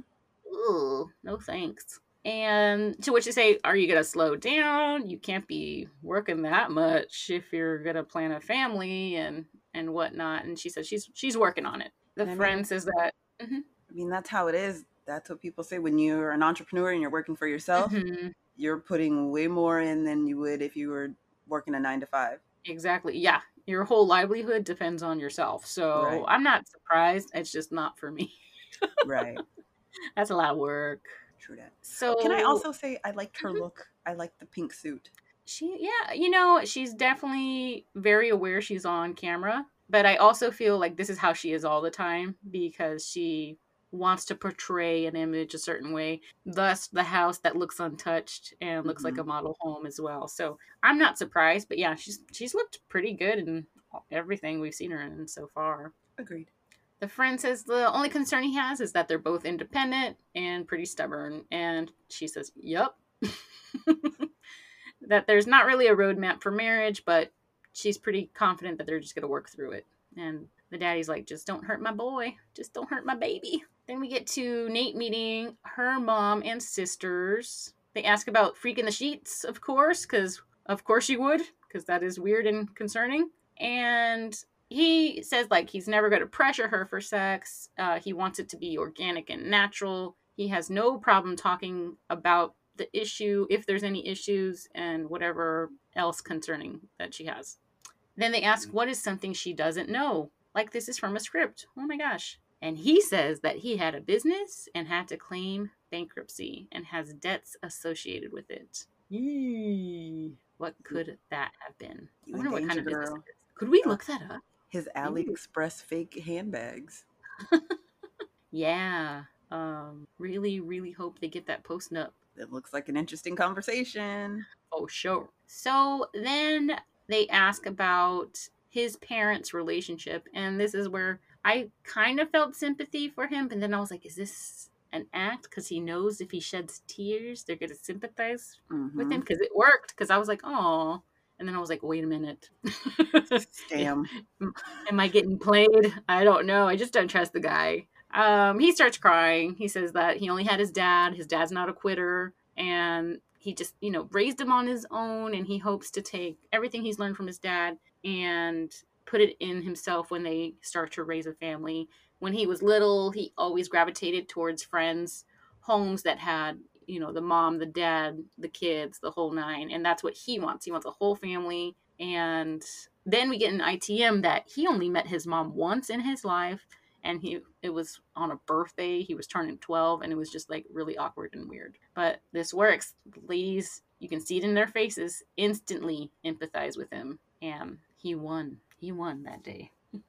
Ugh, no thanks And to which they say, Are you going to slow down? You can't be working that much if you're going to plan a family and, and whatnot. And she says she's she's working on it. The I mean- friend says that. Mhm. I mean, that's how it is. That's what people say when you're an entrepreneur and you're working for yourself. Mhm. You're putting way more in than you would if you were working a nine to five. Exactly. Yeah. Your whole livelihood depends on yourself. So Right. I'm not surprised. It's just not for me. Right. That's a lot of work. True that. So Can I also say I liked her Mhm. look? I liked the pink suit. She, yeah, you know, she's definitely very aware she's on camera, but I also feel like this is how she is all the time because she wants to portray an image a certain way. Thus, the house that looks untouched and looks like mm-hmm. a model home as well. So I'm not surprised, but yeah, she's she's looked pretty good in everything we've seen her in so far. Agreed. The friend says the only concern he has is that they're both independent and pretty stubborn. And she says, Yup. that there's not really a roadmap for marriage, but she's pretty confident that they're just going to work through it. And the daddy's like, Just don't hurt my boy. Just don't hurt my baby. Then we get to Nate meeting her mom and sisters. They ask about freaking the sheets, of course, because of course you would, because that is weird and concerning. And he says like he's never going to pressure her for sex. Uh, he wants it to be organic and natural. He has no problem talking about the issue if there's any issues and whatever else concerning that she has. Then they ask what is something she doesn't know. Like this is from a script. Oh my gosh. And he says that he had a business and had to claim bankruptcy and has debts associated with it. Yee. What could that have been? You I wonder what kind of business girl. it is. Could we look that up? His AliExpress fake handbags. Yeah. Um, really, really hope they get that posting up. It looks like an interesting conversation. Oh, sure. So then they ask about his parents' relationship, and this is where I kind of felt sympathy for him, but then I was like, is this an act? Because he knows if he sheds tears, they're going to sympathize with Mhm. him, because it worked. Because I was like, oh. And then I was like, wait a minute. Damn. Am I getting played? I don't know. I just don't trust the guy. Um, he starts crying. He says that he only had his dad. His dad's not a quitter. And he just, you know, raised him on his own. And he hopes to take everything he's learned from his dad and put it in himself when they start to raise a family. When he was little, he always gravitated towards friends, homes that had, you know, the mom, the dad, the kids, the whole nine. And that's what he wants. He wants a whole family. And then we get an ITM that he only met his mom once in his life and he it was on a birthday he was turning 12 and it was just like really awkward and weird but this works ladies you can see it in their faces instantly empathize with him and he won he won that day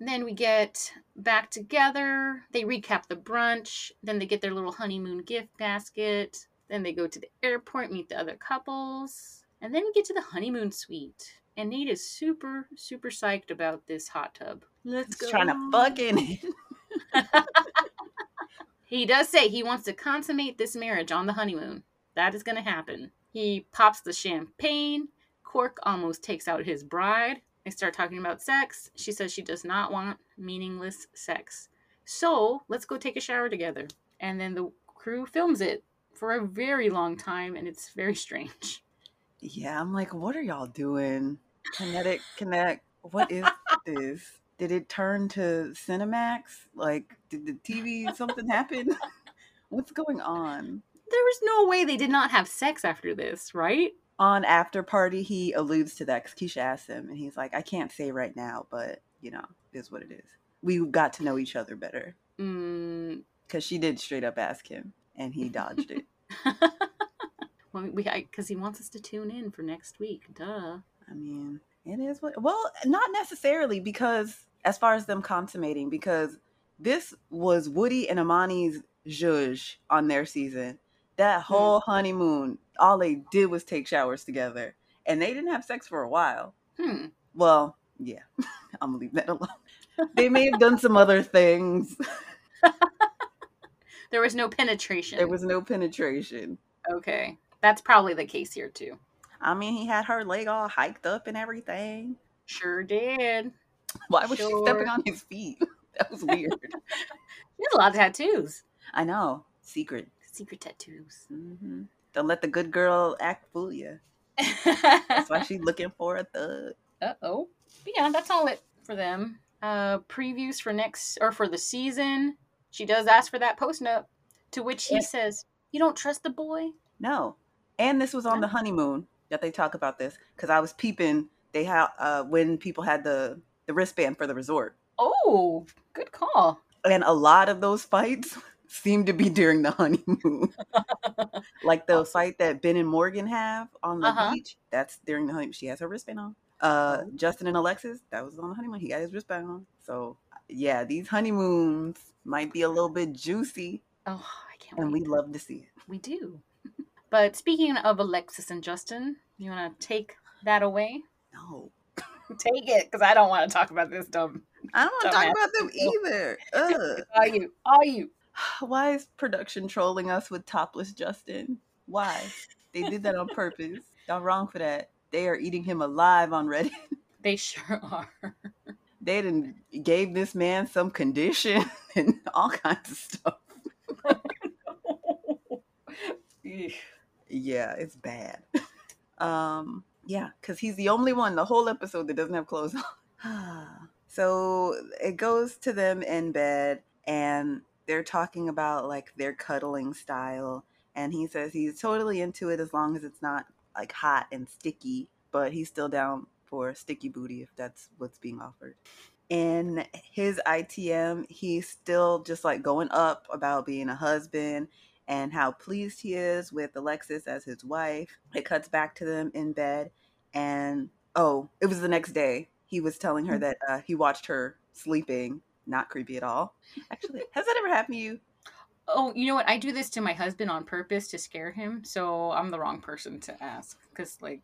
then we get back together they recap the brunch then they get their little honeymoon gift basket then they go to the airport meet the other couples and then we get to the honeymoon suite and Nate is super, super psyched about this hot tub. Let's He's trying to fuck in it. He does say he wants to consummate this marriage on the honeymoon. That is going to happen. He pops the champagne. Cork almost takes out his bride. They start talking about sex. She says she does not want meaningless sex. So let's go take a shower together. And then the crew films it for a very long time, and it's very strange. Yeah, I'm like, what are y'all doing? Kinetic Connect. What is this? Did it turn to Cinemax? Like, did the TV something happen? What's going on? There was no way they did not have sex after this, right? On After Party, he alludes to that because Keshia asked him, and he's like, I can't say right now, but you know, it is what it is. We got to know each other better Mm, because she did straight up ask him, and he dodged it. well, we because he wants us to tune in for next week. Duh. I mean, it is what. Well, not necessarily because as far as them consummating, because this was Woody and Amani's zhuzh on their season. That whole honeymoon, all they did was take showers together, and they didn't have sex for a while. Hmm. Well, yeah, I'm gonna leave that alone. they may have done some other things. There was no penetration. There was no penetration. okay. That's probably the case here too. I mean, he had her leg all hiked up and everything. Sure did. Why was she stepping on his feet? That was weird. He has a lot of tattoos. I know. Secret. Secret tattoos. hmm Don't let the good girl act fool you. That's why she's looking for a thug. Uh oh. Yeah, that's all it for them. Uh, previews for next or for the season. She does ask for that post note, to which he Yeah. says, "You don't trust the boy." No. And this was on No. the honeymoon that they talk about this because I was peeping. They had uh, when people had the the wristband for the resort, Oh, good call. and a lot of those fights seem to be during the honeymoon. like the Awesome. fight that Ben and Morgan have on the Uh-huh. beach. That's during the honeymoon. She has her wristband on. Uh, Oh. Justin and Alexis, that was on the honeymoon. He got his wristband on. So yeah, these honeymoons might be a little bit juicy, Oh, I can't and wait. we love to see it. We do. But speaking of Alexis and Justin, you want to take that away? No, Take it, because I don't want to talk about this dumb. I don't want to talk about them either. Ugh. All you, Are you. Why is production trolling us with topless Justin? Why? They did that on purpose. Y'all wrong for that. They are eating him alive on Reddit. They sure are. They didn't gave this man some condition and all kinds of stuff. Yeah, it's bad. Um, yeah, because he's the only one the whole episode that doesn't have clothes on. so it goes to them in bed and they're talking about like their cuddling style. And he says he's totally into it as long as it's not like hot and sticky, but he's still down for sticky booty if that's what's being offered. In his ITM, he's still just like going up about being a husband and how pleased he is with Alexis as his wife. It cuts back to them in bed, and oh, it was the next day. He was telling her that uh, he watched her sleeping. Not creepy at all. Actually, has that ever happened to you? Oh, you know what? I do this to my husband on purpose to scare him, so I'm the wrong person to ask because like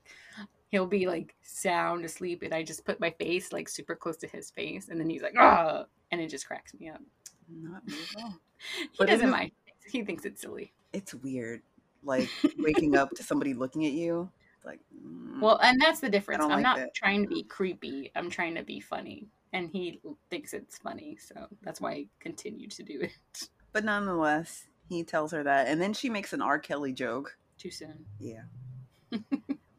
he'll be like sound asleep, and I just put my face like super close to his face, and then he's like, ah, and it just cracks me up. Not me at all. He But doesn't mind. He thinks it's silly. It's weird, like waking up to somebody looking at you. Like, mm, Well, and that's the difference. I'm like not that. trying to be creepy. I'm trying to be funny, and he thinks it's funny, so that's why I continue to do it. but nonetheless, he tells her that, and then she makes an R. Kelly joke. Too soon. Yeah,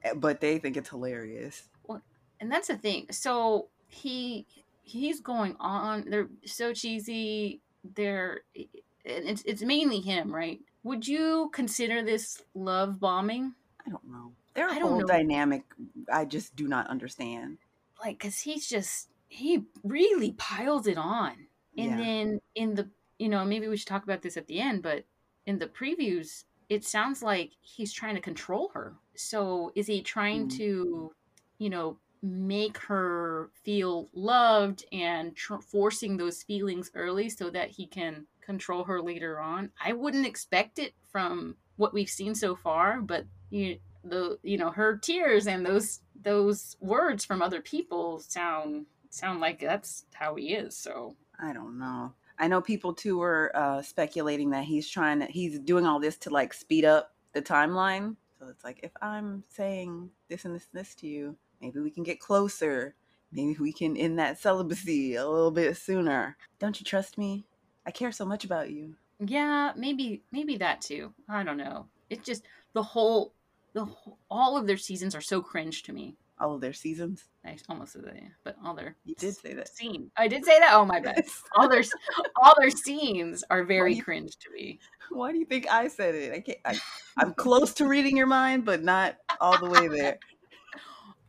Eh, but they think it's hilarious. Well, and that's the thing so he he's going on they're so cheesy they're and it's, it's mainly him right would you consider this love bombing I don't know. Their I don't whole know. dynamic, I just do not understand. like because he's just he really piles it on and yeah. then in the you know maybe we should talk about this at the end but in the previews it sounds like he's trying to control her so is he trying Hmm. to you know make her feel loved and tr- forcing those feelings early so that he can control her later on i wouldn't expect it from what we've seen so far but you the you know her tears and those those words from other people sound sound like that's how he is so I don't know. I know people too were uh, speculating that he's trying to, he's doing all this to like speed up the timeline. So it's like, if I'm saying this and this and this to you, maybe we can get closer. Maybe we can end that celibacy a little bit sooner. Don't you trust me? I care so much about you. yeah maybe maybe that too i don't know It's just the whole the whole, all of their seasons are so cringe to me All of their seasons. i almost said that yeah, but all their You did say that. scene i did say that oh my bad all their all their scenes are very you- cringe to me Why do you think I said it? I can't. I, I'm close to reading your mind, but not all the way there.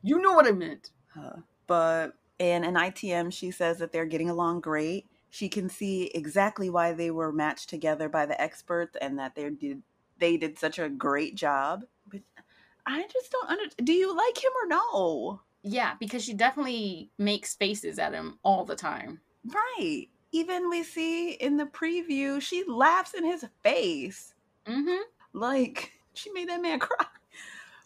you know what i meant Uh, but in an ITM, she says that they're getting along great. She can see exactly why they were matched together by the experts and that they did they did such a great job. I just don't under. Do you like him or no? yeah because she definitely makes faces at him all the time Right. Even we see in the preview, she laughs in his face. mm-hmm Like she made that man cry.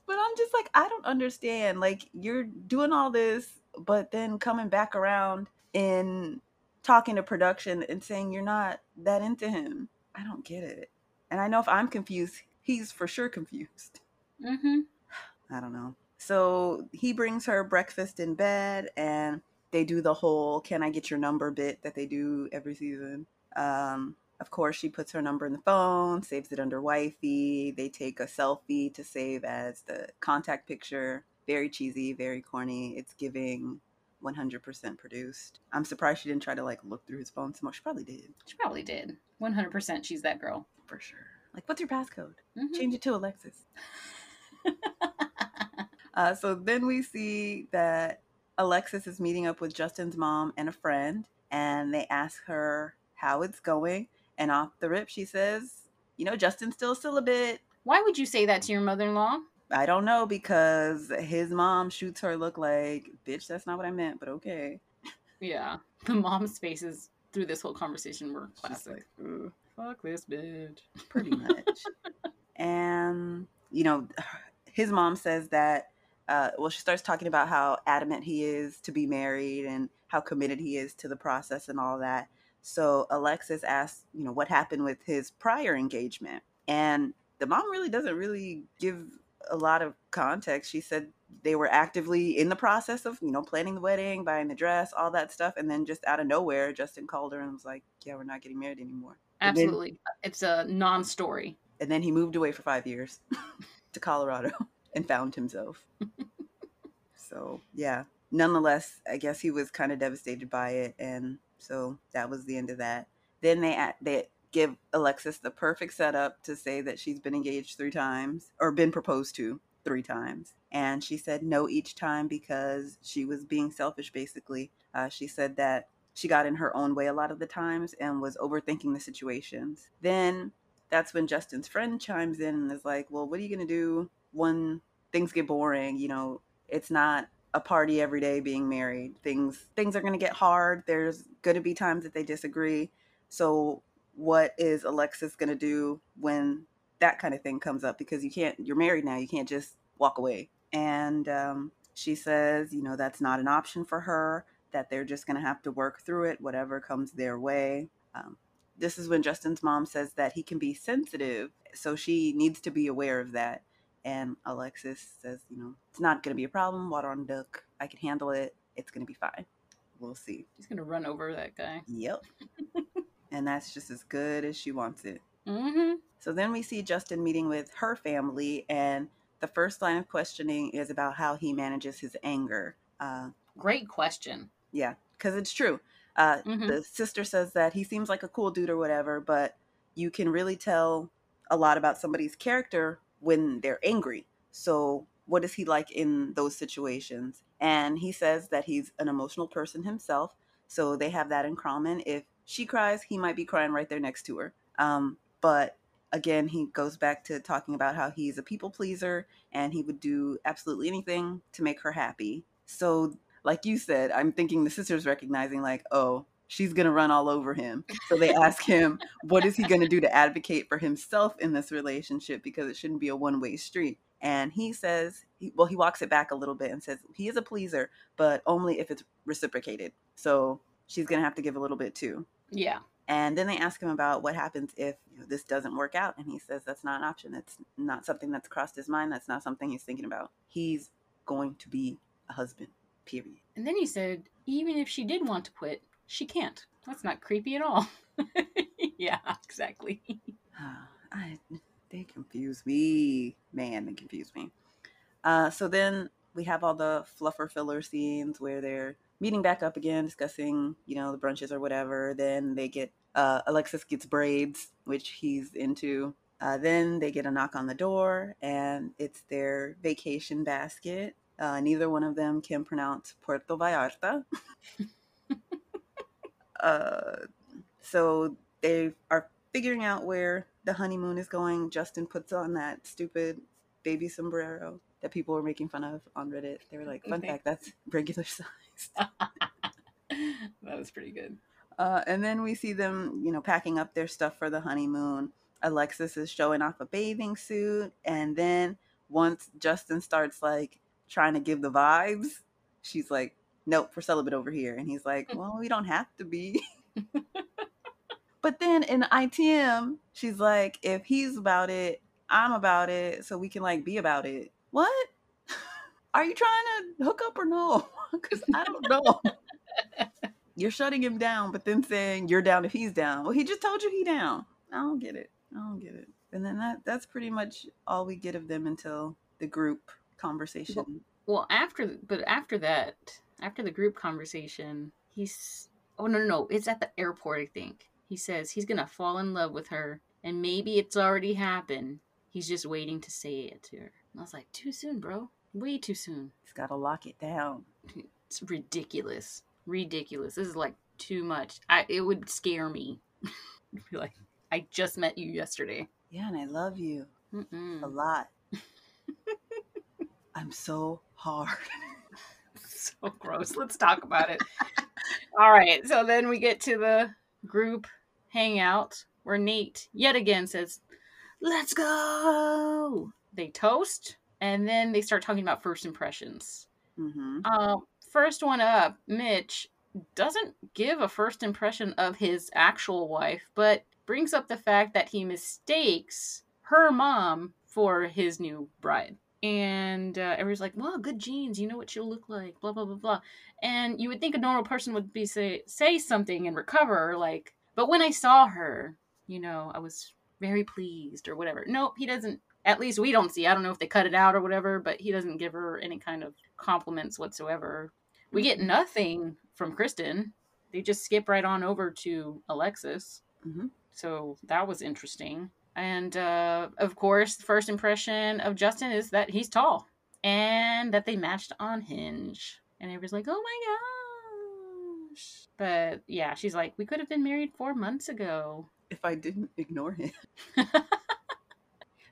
But I'm just like, I don't understand. Like you're doing all this, but then coming back around and talking to production and saying you're not that into him. I don't get it. And I know if I'm confused, he's for sure confused. mm-hmm I don't know. So he brings her breakfast in bed and they do the whole can I get your number bit that they do every season. Um of course, she puts her number in the phone, saves it under wifey. They take a selfie to save as the contact picture. Very cheesy, very corny. It's giving 100% produced. I'm surprised she didn't try to like look through his phone so much. She probably did. She probably did. 100% she's that girl. For sure. Like, what's your passcode? Mhm. Change it to Alexis. Uh, so then we see that Alexis is meeting up with Justin's mom and a friend, and they ask her how it's going. And off the rip, she says, You know, Justin's still still a bit. Why would you say that to your mother in law? I don't know because his mom shoots her look like, Bitch, that's not what I meant, but okay. Yeah. The mom's faces through this whole conversation were classic. like, fuck this bitch. pretty much. and you know, his mom says that. Uh, well, she starts talking about how adamant he is to be married and how committed he is to the process and all that. So Alexis asks, you know, what happened with his prior engagement, and the mom really doesn't really give a lot of context. She said they were actively in the process of, you know, planning the wedding, buying the dress, all that stuff, and then just out of nowhere, Justin called her and was like, "Yeah, we're not getting married anymore." And then- Absolutely. It's a non story. and then he moved away for five years to Colorado and found himself. so yeah, nonetheless, I guess he was kind of devastated by it, and so that was the end of that. Then they they give Alexis the perfect setup to say that she's been engaged three times or been proposed to three times, and she said no each time because she was being selfish. Basically, uh, she said that she got in her own way a lot of the times and was overthinking the situations. Then that's when Justin's friend chimes in and is like, "Well, what are you going to do when things get boring? You know, it's not a party every day being married. Things things are going to get hard. There's going to be times that they disagree. So, what is Alexis going to do when that kind of thing comes up because you can't you're married now, you can't just walk away." And um she says, you know, that's not an option for her, that they're just going to have to work through it, whatever comes their way. Um, this is when Justin's mom says that he can be sensitive, so she needs to be aware of that. And Alexis says, you know, it's not going to be a problem. Water on duck. I can handle it. It's going to be fine. We'll see. She's going to run over that guy. Yep. and that's just as good as she wants it. Mm-hmm. So then we see Justin meeting with her family, and the first line of questioning is about how he manages his anger. Uh, Great question. yeah, because it's true. Uh, Mhm. The sister says that he seems like a cool dude or whatever, but you can really tell a lot about somebody's character when they're angry. So, what is he like in those situations? And he says that he's an emotional person himself. So, they have that in common. If she cries, he might be crying right there next to her. Um, but again, he goes back to talking about how he's a people pleaser and he would do absolutely anything to make her happy. So, like you said, I'm thinking the sister's recognizing, like, oh, she's going to run all over him. So they ask him, what is he going to do to advocate for himself in this relationship? Because it shouldn't be a one way street. And he says, he, well, he walks it back a little bit and says he is a pleaser, but only if it's reciprocated. So she's going to have to give a little bit too. Yeah. And then they ask him about what happens if you know, this doesn't work out. And he says that's not an option. That's not something that's crossed his mind. That's not something he's thinking about. He's going to be a husband, period. And then he said, even if she did want to quit, she can't. That's not creepy at all. yeah, exactly. I, they confuse me. Man, they confuse me. Uh, so then we have all the fluffer filler scenes where they're meeting back up again, discussing, you know, the brunches or whatever. Then they get, uh, Alexis gets braids, which he's into. Uh, then they get a knock on the door, and it's their vacation basket. Uh, neither one of them can pronounce Puerto Vallarta. uh, so they are figuring out where the honeymoon is going. Justin puts on that stupid baby sombrero that people were making fun of on Reddit. They were like, fun Okay. fact, that's regular sized. that was pretty good. Uh, and then we see them, you know, packing up their stuff for the honeymoon. Alexis is showing off a bathing suit. And then once Justin starts like trying to give the vibes, she's like, nope, we're celibate over here. And he's like, well, we don't have to be. but then in ITM, she's like, if he's about it, I'm about it. So we can like be about it. What? Are you trying to hook up or no? Because I don't know. you're shutting him down, but then saying you're down if he's down. Well, he just told you he down. I don't get it. I don't get it. And then that that's pretty much all we get of them until the group conversation. Well, after but after that, after the group conversation, he's oh no no no, it's at the airport. I think he says he's gonna fall in love with her, and maybe it's already happened. He's just waiting to say it to her. And I was like, too soon, bro. Way too soon. He's got to lock it down. It's ridiculous. Ridiculous. This is like too much. I it would scare me. Be like, I just met you yesterday. Yeah, and I love you Mm-mm. a lot. I'm so hard. so gross. Let's talk about it. All right. So then we get to the group hangout where Nate yet again says, Let's go. They toast and then they start talking about first impressions. hmm Uh, first one up, Mitch doesn't give a first impression of his actual wife, but brings up the fact that he mistakes her mom for his new bride. And uh, everyone's like, "Well, good genes. You know what she'll look like." Blah blah blah blah. And you would think a normal person would be say say something and recover, like, "But when I saw her, you know, I was very pleased," or whatever. Nope, he doesn't. At least we don't see. I don't know if they cut it out or whatever, but he doesn't give her any kind of compliments whatsoever. We get nothing from Krysten. They just skip right on over to Alexis. hmm So that was interesting. And uh, of course, the first impression of Justin is that he's tall and that they matched on Hinge. And everybody's like, oh my gosh. But yeah, she's like, we could have been married four months ago. If I didn't ignore him.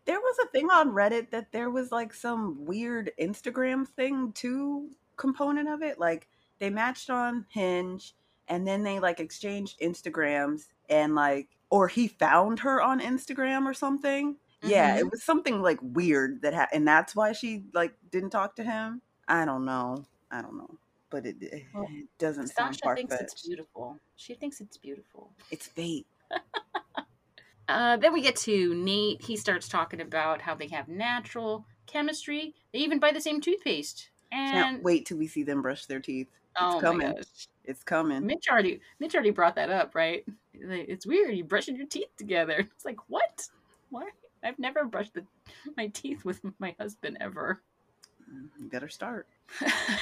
There was a thing on Reddit that there was like some weird Instagram thing too component of it. Like they matched on Hinge and then they like exchanged Instagrams and like or he found her on Instagram or something. Yeah, Mhm. it was something like weird that ha- and that's why she like didn't talk to him. I don't know. I don't know. But it, it, Well, doesn't sound Sasha far thinks it's beautiful. She thinks it's beautiful. It's fate. Uh, then we get to Nate. He starts talking about how they have natural chemistry. They even buy the same toothpaste. And Can't wait till we see them brush their teeth. Oh coming. It's coming. Mitch already Mitch already brought that up, right? It's weird. You brushing your teeth together. It's like what? Why? I've never brushed the, my teeth with my husband ever. You better start.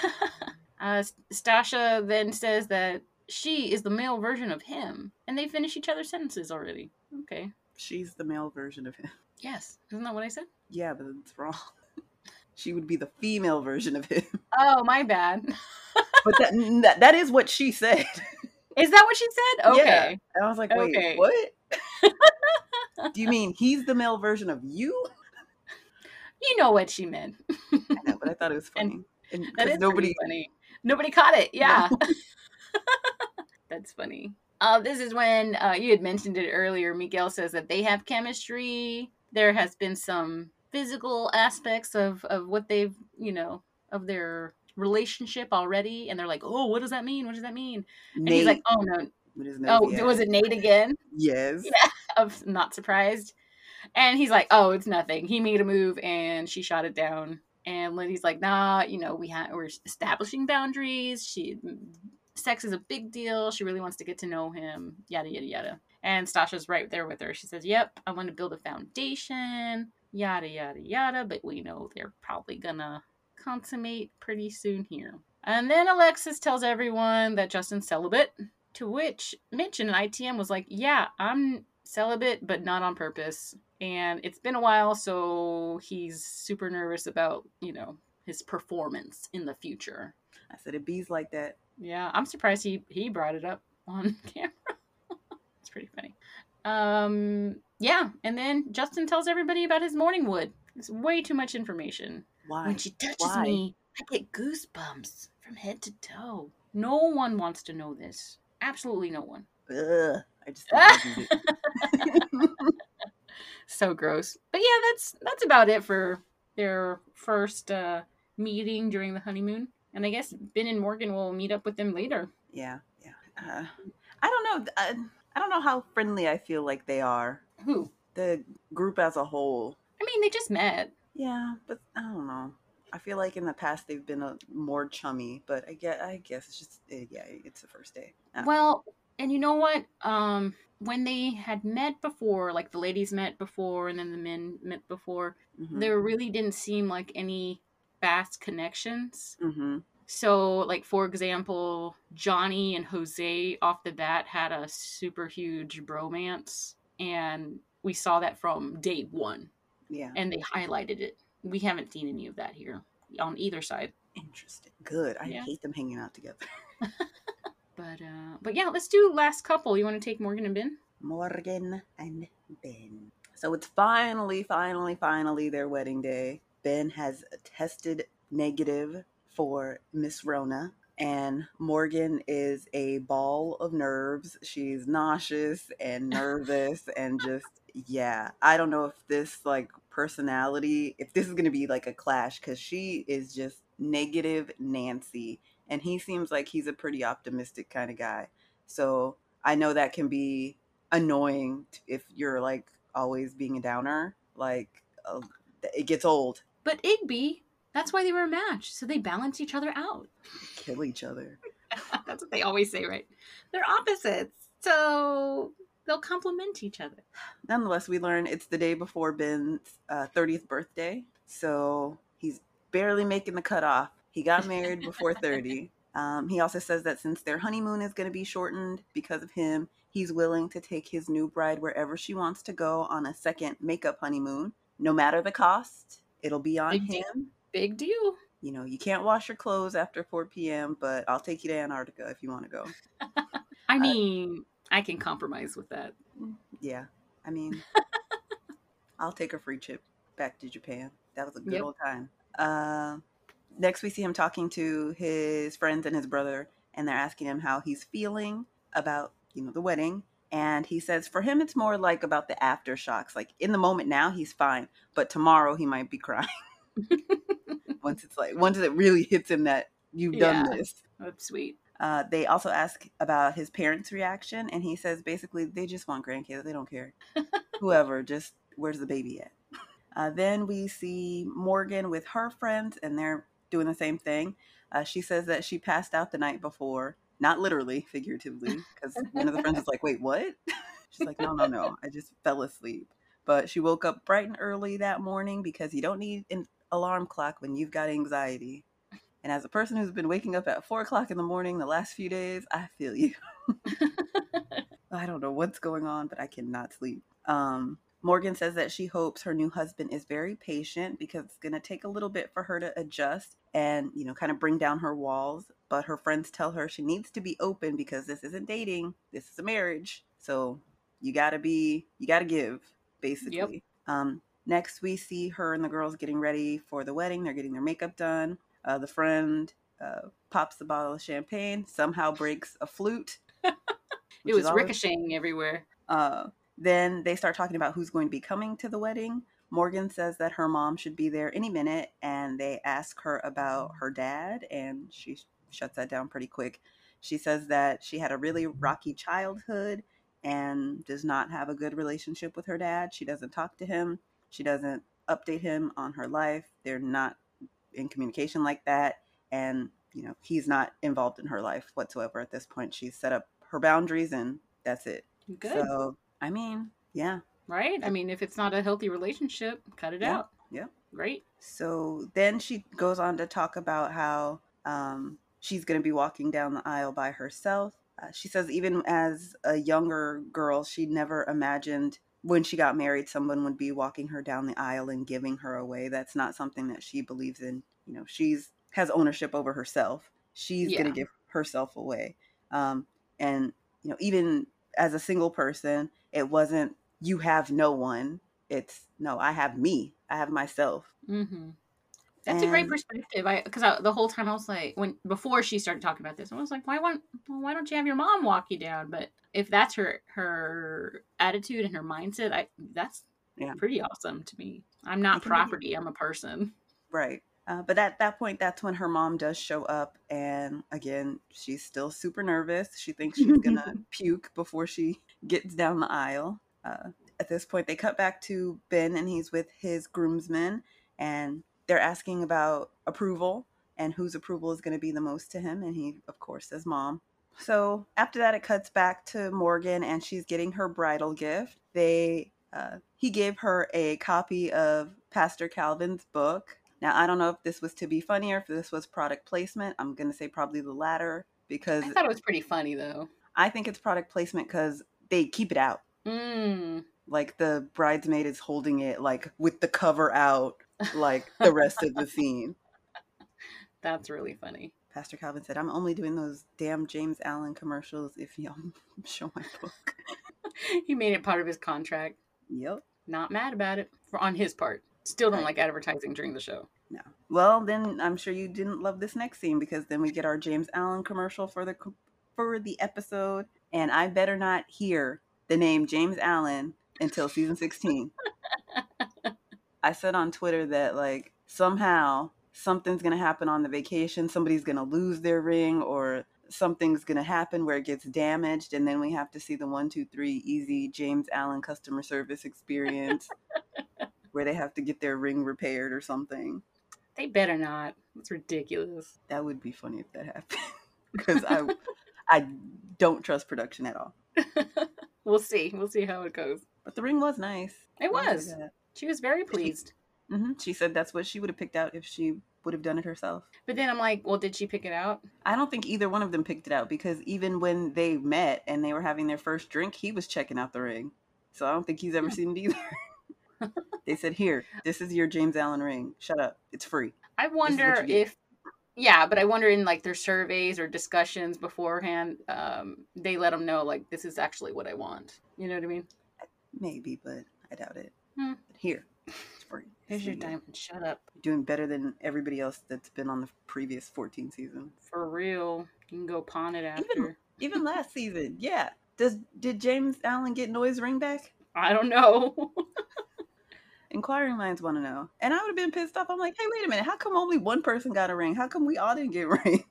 uh, Stacia then says that she is the male version of him, and they finish each other's sentences already. Okay. She's the male version of him. Yes, isn't that what I said? Yeah, but it's wrong. She would be the female version of him. Oh, my bad. But that that, that is what she said. Is that what she said? Okay. Yeah. And I was like, wait, Okay. what? Do you mean he's the male version of you? You know what she meant. I know, but I thought it was funny. And That because nobody nobody funny. Nobody caught it. Yeah. That's funny. Uh, this is when uh, you had mentioned it earlier. Miguel says that they have chemistry. There has been some physical aspects of, of what they've, you know, of their relationship already. And they're like, oh, what does that mean? What does that mean? And Nate he's like, oh, no. Oh, nosy was it Nate again? Yes. Yeah. Of not surprised. And he's like, oh, it's nothing. He made a move and she shot it down. And Lindy's like, nah, you know, we ha- we're establishing boundaries. She, sex is a big deal. She really wants to get to know him. Yada yada yada. And Stacia's right there with her. She says, "Yep, I want to build a foundation." Yada yada yada. But we know they're probably gonna consummate pretty soon here. And then Alexis tells everyone that Justin's celibate. To which Mitch and ITM was like, "Yeah, I'm celibate, but not on purpose." And it's been a while, so he's super nervous about, you know, his performance in the future. I said it bees like that. Yeah, I'm surprised he he brought it up on camera. it's pretty funny. Um, yeah, and then Justin tells everybody about his morning wood. It's way too much information. Why? When she touches Why? me, I get goosebumps from head to toe. No one wants to know this. Absolutely no one. Ugh. I just. So gross. But yeah, that's that's about it for their first uh, meeting during the honeymoon. And I guess Binh and Morgan will meet up with them later. yeah, yeah. Uh, I don't know. I, I don't know how friendly I feel like they are. Who? The group as a whole. I mean, they just met. Yeah, but I don't know. I feel like in the past they've been a more chummy, but I get I guess it's just eh, yeah, it's the first day. Well, and you know what? Um, when they had met before, like the ladies met before, and then the men met before, mhm, there really didn't seem like any fast connections. mhm. So, like for example, Johnny and Jose off the bat had a super huge bromance, and we saw that from day one, Yeah. and they highlighted it. We haven't seen any of that here on either side. Interesting. Good. I Yeah. hate them hanging out together. But uh, but yeah, let's do last couple. You want to take Morgan and Binh? Morgan and Binh. So it's finally, finally, finally their wedding day. Binh has tested negative for Miss Rona, and Morgan is a ball of nerves. She's nauseous and nervous and just yeah. I don't know if this like personality, if this is gonna be like a clash, because she is just negative Nancy, and he seems like he's a pretty optimistic kind of guy. So I know that can be annoying if you're like always being a downer. Like uh, it gets old. But Igby, that's why they were a match. So they balance each other out. Kill each other. that's what they always say, right? They're opposites. So they'll complement each other. Nonetheless, we learn it's the day before Binh's uh, 30th birthday, so he's barely making the cutoff. He got married before 30. Um, he also says that since their honeymoon is going to be shortened because of him, he's willing to take his new bride wherever she wants to go on a second makeup honeymoon, no matter the cost. It'll be on him. Big deal. You know, you can't wash your clothes after 4 p.m., but I'll take you to Antarctica if you want to go. I mean, I can compromise with that. Yeah, I mean, I'll take a free trip back to Japan. That was a good Yep. old time. Uh, next, we see him talking to his friends and his brother, and they're asking him how he's feeling about you know the wedding. And he says for him, it's more like about the aftershocks. Like in the moment now, he's fine, but tomorrow he might be crying. Once it's like once it really hits him that you've done Yeah. this. That's sweet. Uh, they also ask about his parents' reaction, and he says basically they just want grandkids. They don't care. Whoever, just where's the baby at? Uh, then we see Morgan with her friends, and they're doing the same thing. Uh, she says that she passed out the night before, not literally, figuratively, because one of the friends is like, "Wait, what?" She's like, "No, no, no, I just fell asleep." But she woke up bright and early that morning because you don't need an alarm clock when you've got anxiety. And as a person who's been waking up at four o'clock in the morning the last few days, I feel you. I don't know what's going on, but I cannot sleep. Um, Morgan says that she hopes her new husband is very patient because it's going to take a little bit for her to adjust and, you know, kind of bring down her walls. But her friends tell her she needs to be open because this isn't dating, this is a marriage. So you got to be, you got to give, basically. Um, next, we see her and the girls getting ready for the wedding. They're getting their makeup done. Uh, the friend uh, pops the bottle of champagne, somehow breaks a flute. It was ricocheting everywhere. uh, then they start talking about who's going to be coming to the wedding. Morgan says that her mom should be there any minute, and they ask her about her dad, and she sh- shuts that down pretty quick. She says that she had a really rocky childhood and does not have a good relationship with her dad. She doesn't talk to him, she doesn't update him on her life. They're not in communication like that, and you know, he's not involved in her life whatsoever at this point. She's set up her boundaries, and that's it. Good. So, I mean, yeah. right? I mean, if it's not a healthy relationship, cut it Yeah, out. yeah. Great. So then she goes on to talk about how um, she's going to be walking down the aisle by herself. Uh, she says, even as a younger girl, she never imagined when she got married, someone would be walking her down the aisle and giving her away. That's not something that she believes in. You know, she's has ownership over herself. She's going to give herself away. Um, and you know, even as a single person, it wasn't you have no one. It's no, I have me. I have myself. Mm-hmm. That's a great perspective. I because the whole time I was like, when before she started talking about this, I was like, why won't well, why don't you have your mom walk you down? But if that's her her attitude and her mindset, I that's Yeah. pretty awesome to me. I'm not It can be- property. I'm a person. Right. Uh, but at that point, that's when her mom does show up. And again, she's still super nervous. She thinks she's going to puke before she gets down the aisle. Uh, at this point, they cut back to Binh, and he's with his groomsmen. And they're asking about approval and whose approval is going to be the most to him. And he, of course, says mom. So after that, it cuts back to Morgan and she's getting her bridal gift. They uh, he gave her a copy of Pastor Calvin's book. Now I don't know if this was to be funny or if this was product placement. I'm gonna say probably the latter because I thought it was pretty funny though. I think it's product placement because they keep it out. Mm. Like the bridesmaid is holding it like with the cover out, like the rest of the scene. That's really funny. Pastor Calvin said, I'm only doing those damn James Allen commercials if y'all show my book. he made it part of his contract. Yep. Not mad about it for on his part. Still don't Right. like advertising during the show. No. Well, then I'm sure you didn't love this next scene because then we get our James Allen commercial for the for the episode, and I better not hear the name James Allen until season 16. I said on Twitter that like somehow something's gonna happen on the vacation. Somebody's gonna lose their ring, or something's gonna happen where it gets damaged, and then we have to see the one, two, three easy James Allen customer service experience. Where they have to get their ring repaired or something. They better not. It's ridiculous. That would be funny if that happened. Because I, I don't trust production at all. we'll see. We'll see how it goes. But the ring was nice. It was. She was very pleased. hmm She said that's what she would have picked out if she would have done it herself. But then I'm like, well, did she pick it out? I don't think either one of them picked it out because even when they met and they were having their first drink, he was checking out the ring. So I don't think he's ever seen it either. they said, "Here, this is your James Allen ring. Shut up. It's free." I wonder if, yeah, but I wonder in like their surveys or discussions beforehand, um, they let them know like this is actually what I want. You know what I mean? Maybe, but I doubt it. Hmm. But here, it's free. Here's your diamond. Shut up. You're doing better than everybody else that's been on the previous 14 seasons. For real. You can go pawn it after. Even last season, yeah. Does did James Allen get Noi's ring back? I don't know. Inquiring minds want to know. And I would have been pissed off. I'm like, hey, wait a minute. How come only one person got a ring? How come we all didn't get rings?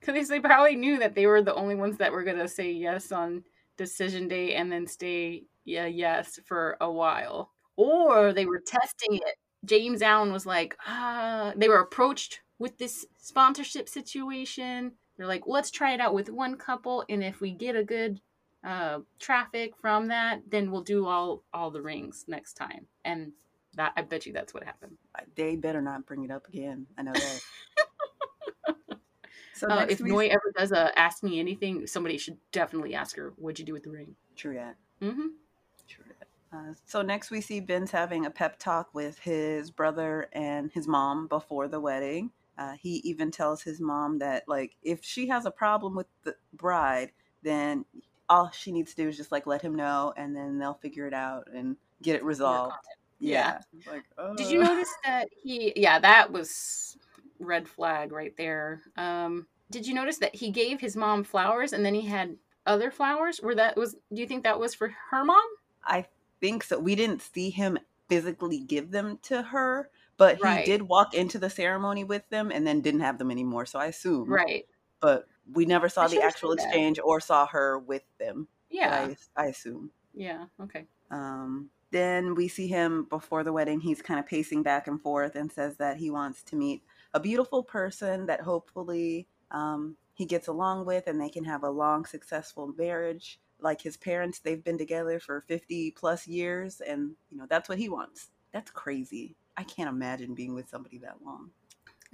Because they probably knew that they were the only ones that were going to say yes on decision day and then stay yeah yes for a while. Or they were testing it. James Allen was like, ah, they were approached with this sponsorship situation. They're like, let's try it out with one couple, and if we get a good uh, traffic from that, then we'll do all all the rings next time. And that I bet you that's what happened. They better not bring it up again. I know that. so Uh, if Noi ever does a ask me anything, somebody should definitely ask her, "What'd you do with the ring?" True that. Mm-hmm. True that. Uh, so next we see Binh's having a pep talk with his brother and his mom before the wedding. Uh, he even tells his mom that like if she has a problem with the bride, then all she needs to do is just like let him know, and then they'll figure it out and get it resolved. Yeah. It's Like, Did you uh, notice that he? Yeah, that was red flag right there. Um, did you notice that he gave his mom flowers and then he had other flowers? Were that was? Do you think that was for her mom? I think so. We didn't see him physically give them to her, but he Right. did walk into the ceremony with them and then didn't have them anymore. So I assume, Right. But we never saw I the actual exchange or saw her with them. Yeah. I, I assume. Yeah. Okay. Um, then we see him before the wedding. He's kind of pacing back and forth and says that he wants to meet a beautiful person that hopefully um, he gets along with and they can have a long, successful marriage. Like his parents, they've been together for 50 plus years, and you know that's what he wants. That's crazy. I can't imagine being with somebody that long.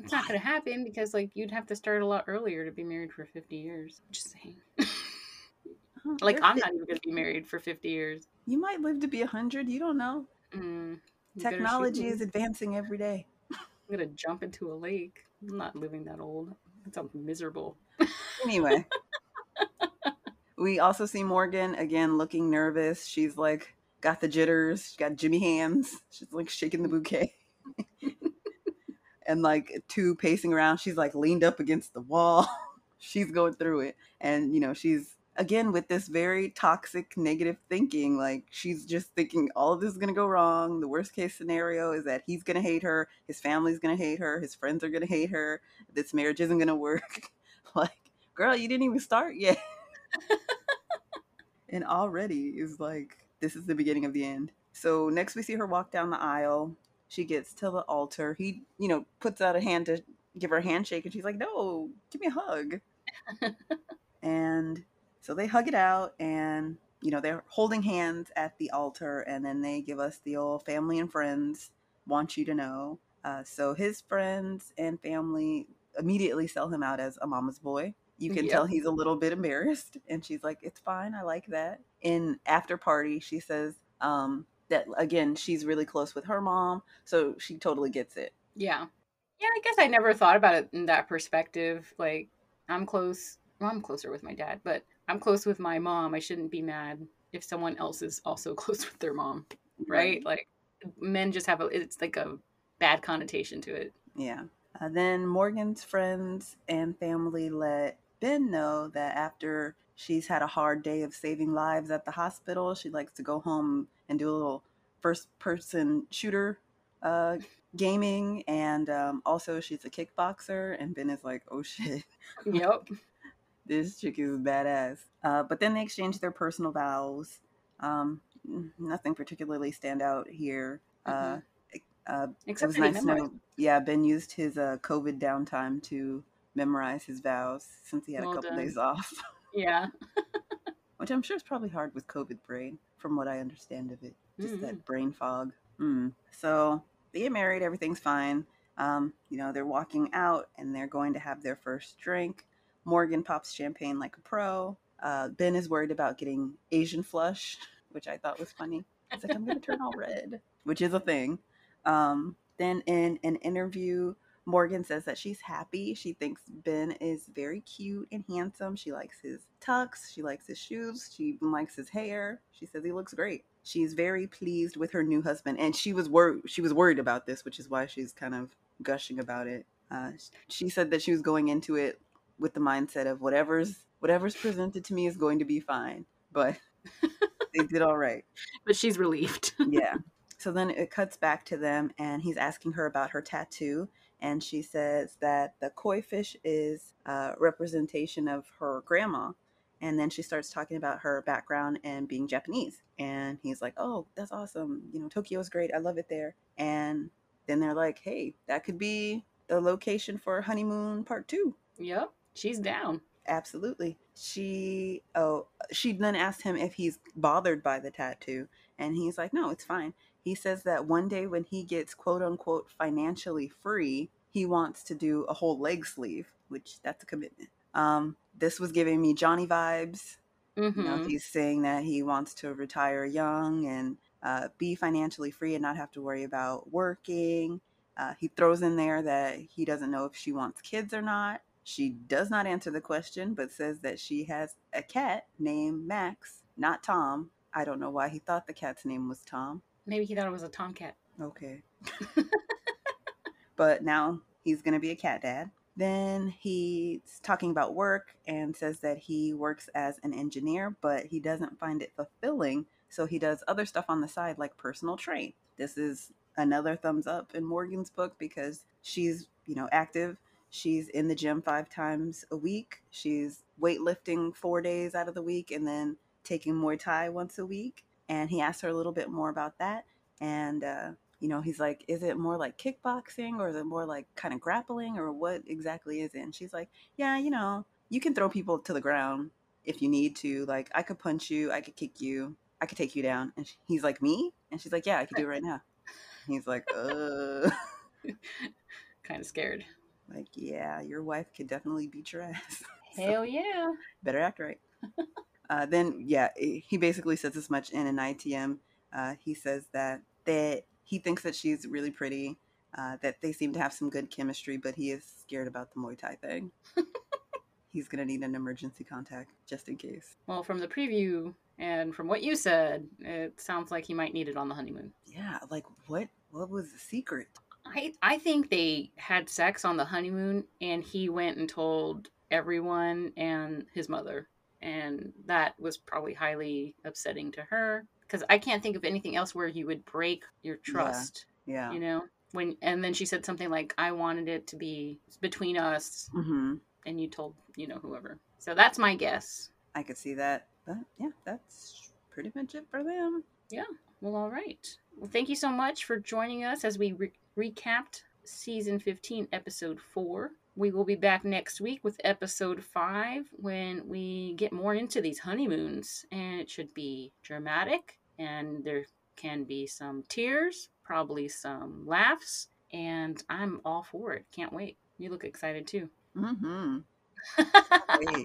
It's not going to happen because like you'd have to start a lot earlier to be married for fifty years. Just saying. Huh, like I'm not even going to be married for fifty years. You might live to be 100. You don't know. Mm, you Technology is advancing every day. I'm gonna jump into a lake. I'm not living that old. That sounds miserable. Anyway, we also see Morgan again looking nervous. She's like got the jitters. She's got Jimmy hands. She's like shaking the bouquet. and like two pacing around. She's like leaned up against the wall. she's going through it. And you know, she's again with this very toxic negative thinking. Like she's just thinking all of this is gonna go wrong. The worst case scenario is that he's gonna hate her, his family's gonna hate her, his friends are gonna hate her, this marriage isn't gonna work. like, girl, you didn't even start yet. and already is like this is the beginning of the end. So next we see her walk down the aisle. she gets to the altar. He, you know, puts out a hand to give her a handshake, and she's like, "No, give me a hug." and so they hug it out, and you know they're holding hands at the altar, and then they give us the old family and friends want you to know. Uh, so his friends and family immediately sell him out as a mama's boy. You can Yep. tell he's a little bit embarrassed, and she's like, "It's fine, I like that." In after party, she says um, that again she's really close with her mom, so she totally gets it. Yeah. Yeah, I guess I never thought about it in that perspective. Like, I'm close. Well, I'm closer with my dad, but I'm close with my mom. I shouldn't be mad if someone else is also close with their mom, right? Like, men just have a, it's like a bad connotation to it. Yeah. Uh, then Morgan's friends and family let Binh know that after she's had a hard day of saving lives at the hospital, she likes to go home and do a little first person shooter uh, gaming. And um, also, she's a kickboxer. And Binh is like, oh shit, Yep. this chick is badass. Uh, but then they exchange their personal vows. Um, nothing particularly stand out here. Uh, uh, it Except was that he nice to know. Yeah, Binh used his uh, COVID downtime to memorize his vows since he had Well a couple done. days off, Yeah. which I'm sure is probably hard with COVID brain, from what I understand of it. Just Mhm. that brain fog. Mm. So they get married, everything's fine. Um, you know, they're walking out and they're going to have their first drink. Morgan pops champagne like a pro. Uh, Binh is worried about getting Asian flush, which I thought was funny. It's like, I'm going to turn all red, which is a thing. Um, then in an interview, Morgan says that she's happy. She thinks Binh is very cute and handsome. She likes his tux. She likes his shoes. She even likes his hair. She says he looks great. She's very pleased with her new husband, and she was worried. She was worried about this, which is why she's kind of gushing about it. Uh, she said that she was going into it with the mindset of whatever's whatever's presented to me is going to be fine, but they did all right But she's relieved. yeah. So then it cuts back to them, and he's asking her about her tattoo. And she says that the koi fish is a representation of her grandma. And then she starts talking about her background and being Japanese. And he's like, Oh, that's awesome. You know, Tokyo is great. I love it there. And then they're like, Hey, that could be the location for honeymoon part two. yep. She's down. Absolutely. She oh she then asked him if he's bothered by the tattoo and he's like, "No, it's fine." He says that one day when he gets quote unquote financially free, he wants to do a whole leg sleeve, which that's a commitment. Um this was giving me Johnny vibes. Mm-hmm. You know, he's saying that he wants to retire young and uh, be financially free and not have to worry about working. Uh, he throws in there that he doesn't know if she wants kids or not. She does not answer the question, but says that she has a cat named Max, not Tom. I don't know why he thought the cat's name was Tom. Maybe he thought it was a tomcat. Okay. but now he's going to be a cat dad. Then he's talking about work and says that he works as an engineer, but he doesn't find it fulfilling. So he does other stuff on the side, like personal train. This is another thumbs up in Morgan's book because she's, you know, active. She's in the gym five times a week. She's weightlifting four days out of the week and then taking Muay Thai once a week. And he asked her a little bit more about that. And, uh, you know, he's like, is it more like kickboxing or is it more like kind of grappling or what exactly is it? And she's like, yeah, you know, you can throw people to the ground if you need to. Like, I could punch you, I could kick you, I could take you down. And sh- he's like, me? And she's like, yeah, I could do it right now. He's like, uh, Kind of scared. like, yeah, your wife could definitely beat your ass. Hell yeah. better act right. uh, then, yeah, he basically says as much in an ITM. Uh, he says that that he thinks that she's really pretty, uh, that they seem to have some good chemistry, but he is scared about the Muay Thai thing. He's gonna need an emergency contact just in case. Well, from the preview and from what you said, it sounds like he might need it on the honeymoon. Yeah, like what? What was the secret? I I think they had sex on the honeymoon and he went and told everyone and his mother and that was probably highly upsetting to her because I can't think of anything else where you would break your trust, Yeah. yeah. you know? When and then she said something like I wanted it to be between us Mm-hmm. and you told, you know, whoever. So that's my guess. I could see that, but yeah, that's pretty much it for them. Yeah. Well, all right. Well, thank you so much for joining us as we re- recapped season 15, episode 4. We will be back next week with episode 5 when we get more into these honeymoons. And it should be dramatic, and there can be some tears, probably some laughs, and I'm all for it. Can't wait. You look excited too. Mm-hmm.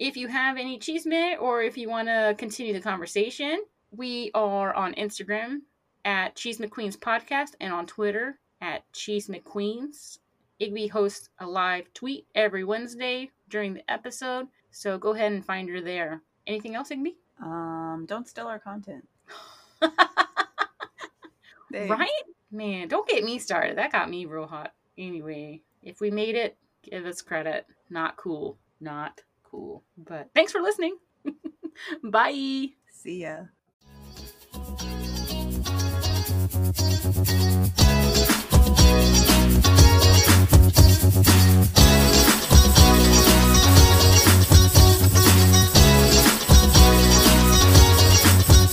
If you have any chisme or if you want to continue the conversation, we are on Instagram at Chisme Queens Podcast and on Twitter at Chisme Queens. Igby hosts a live tweet every Wednesday during the episode, so go ahead and find her there. Anything else, Igby? Um, don't steal our content. Right? Man, don't get me started. That got me real hot. Anyway, if we made it, give us credit. Not cool. Not cool. But thanks for listening. Bye. See ya. Müzik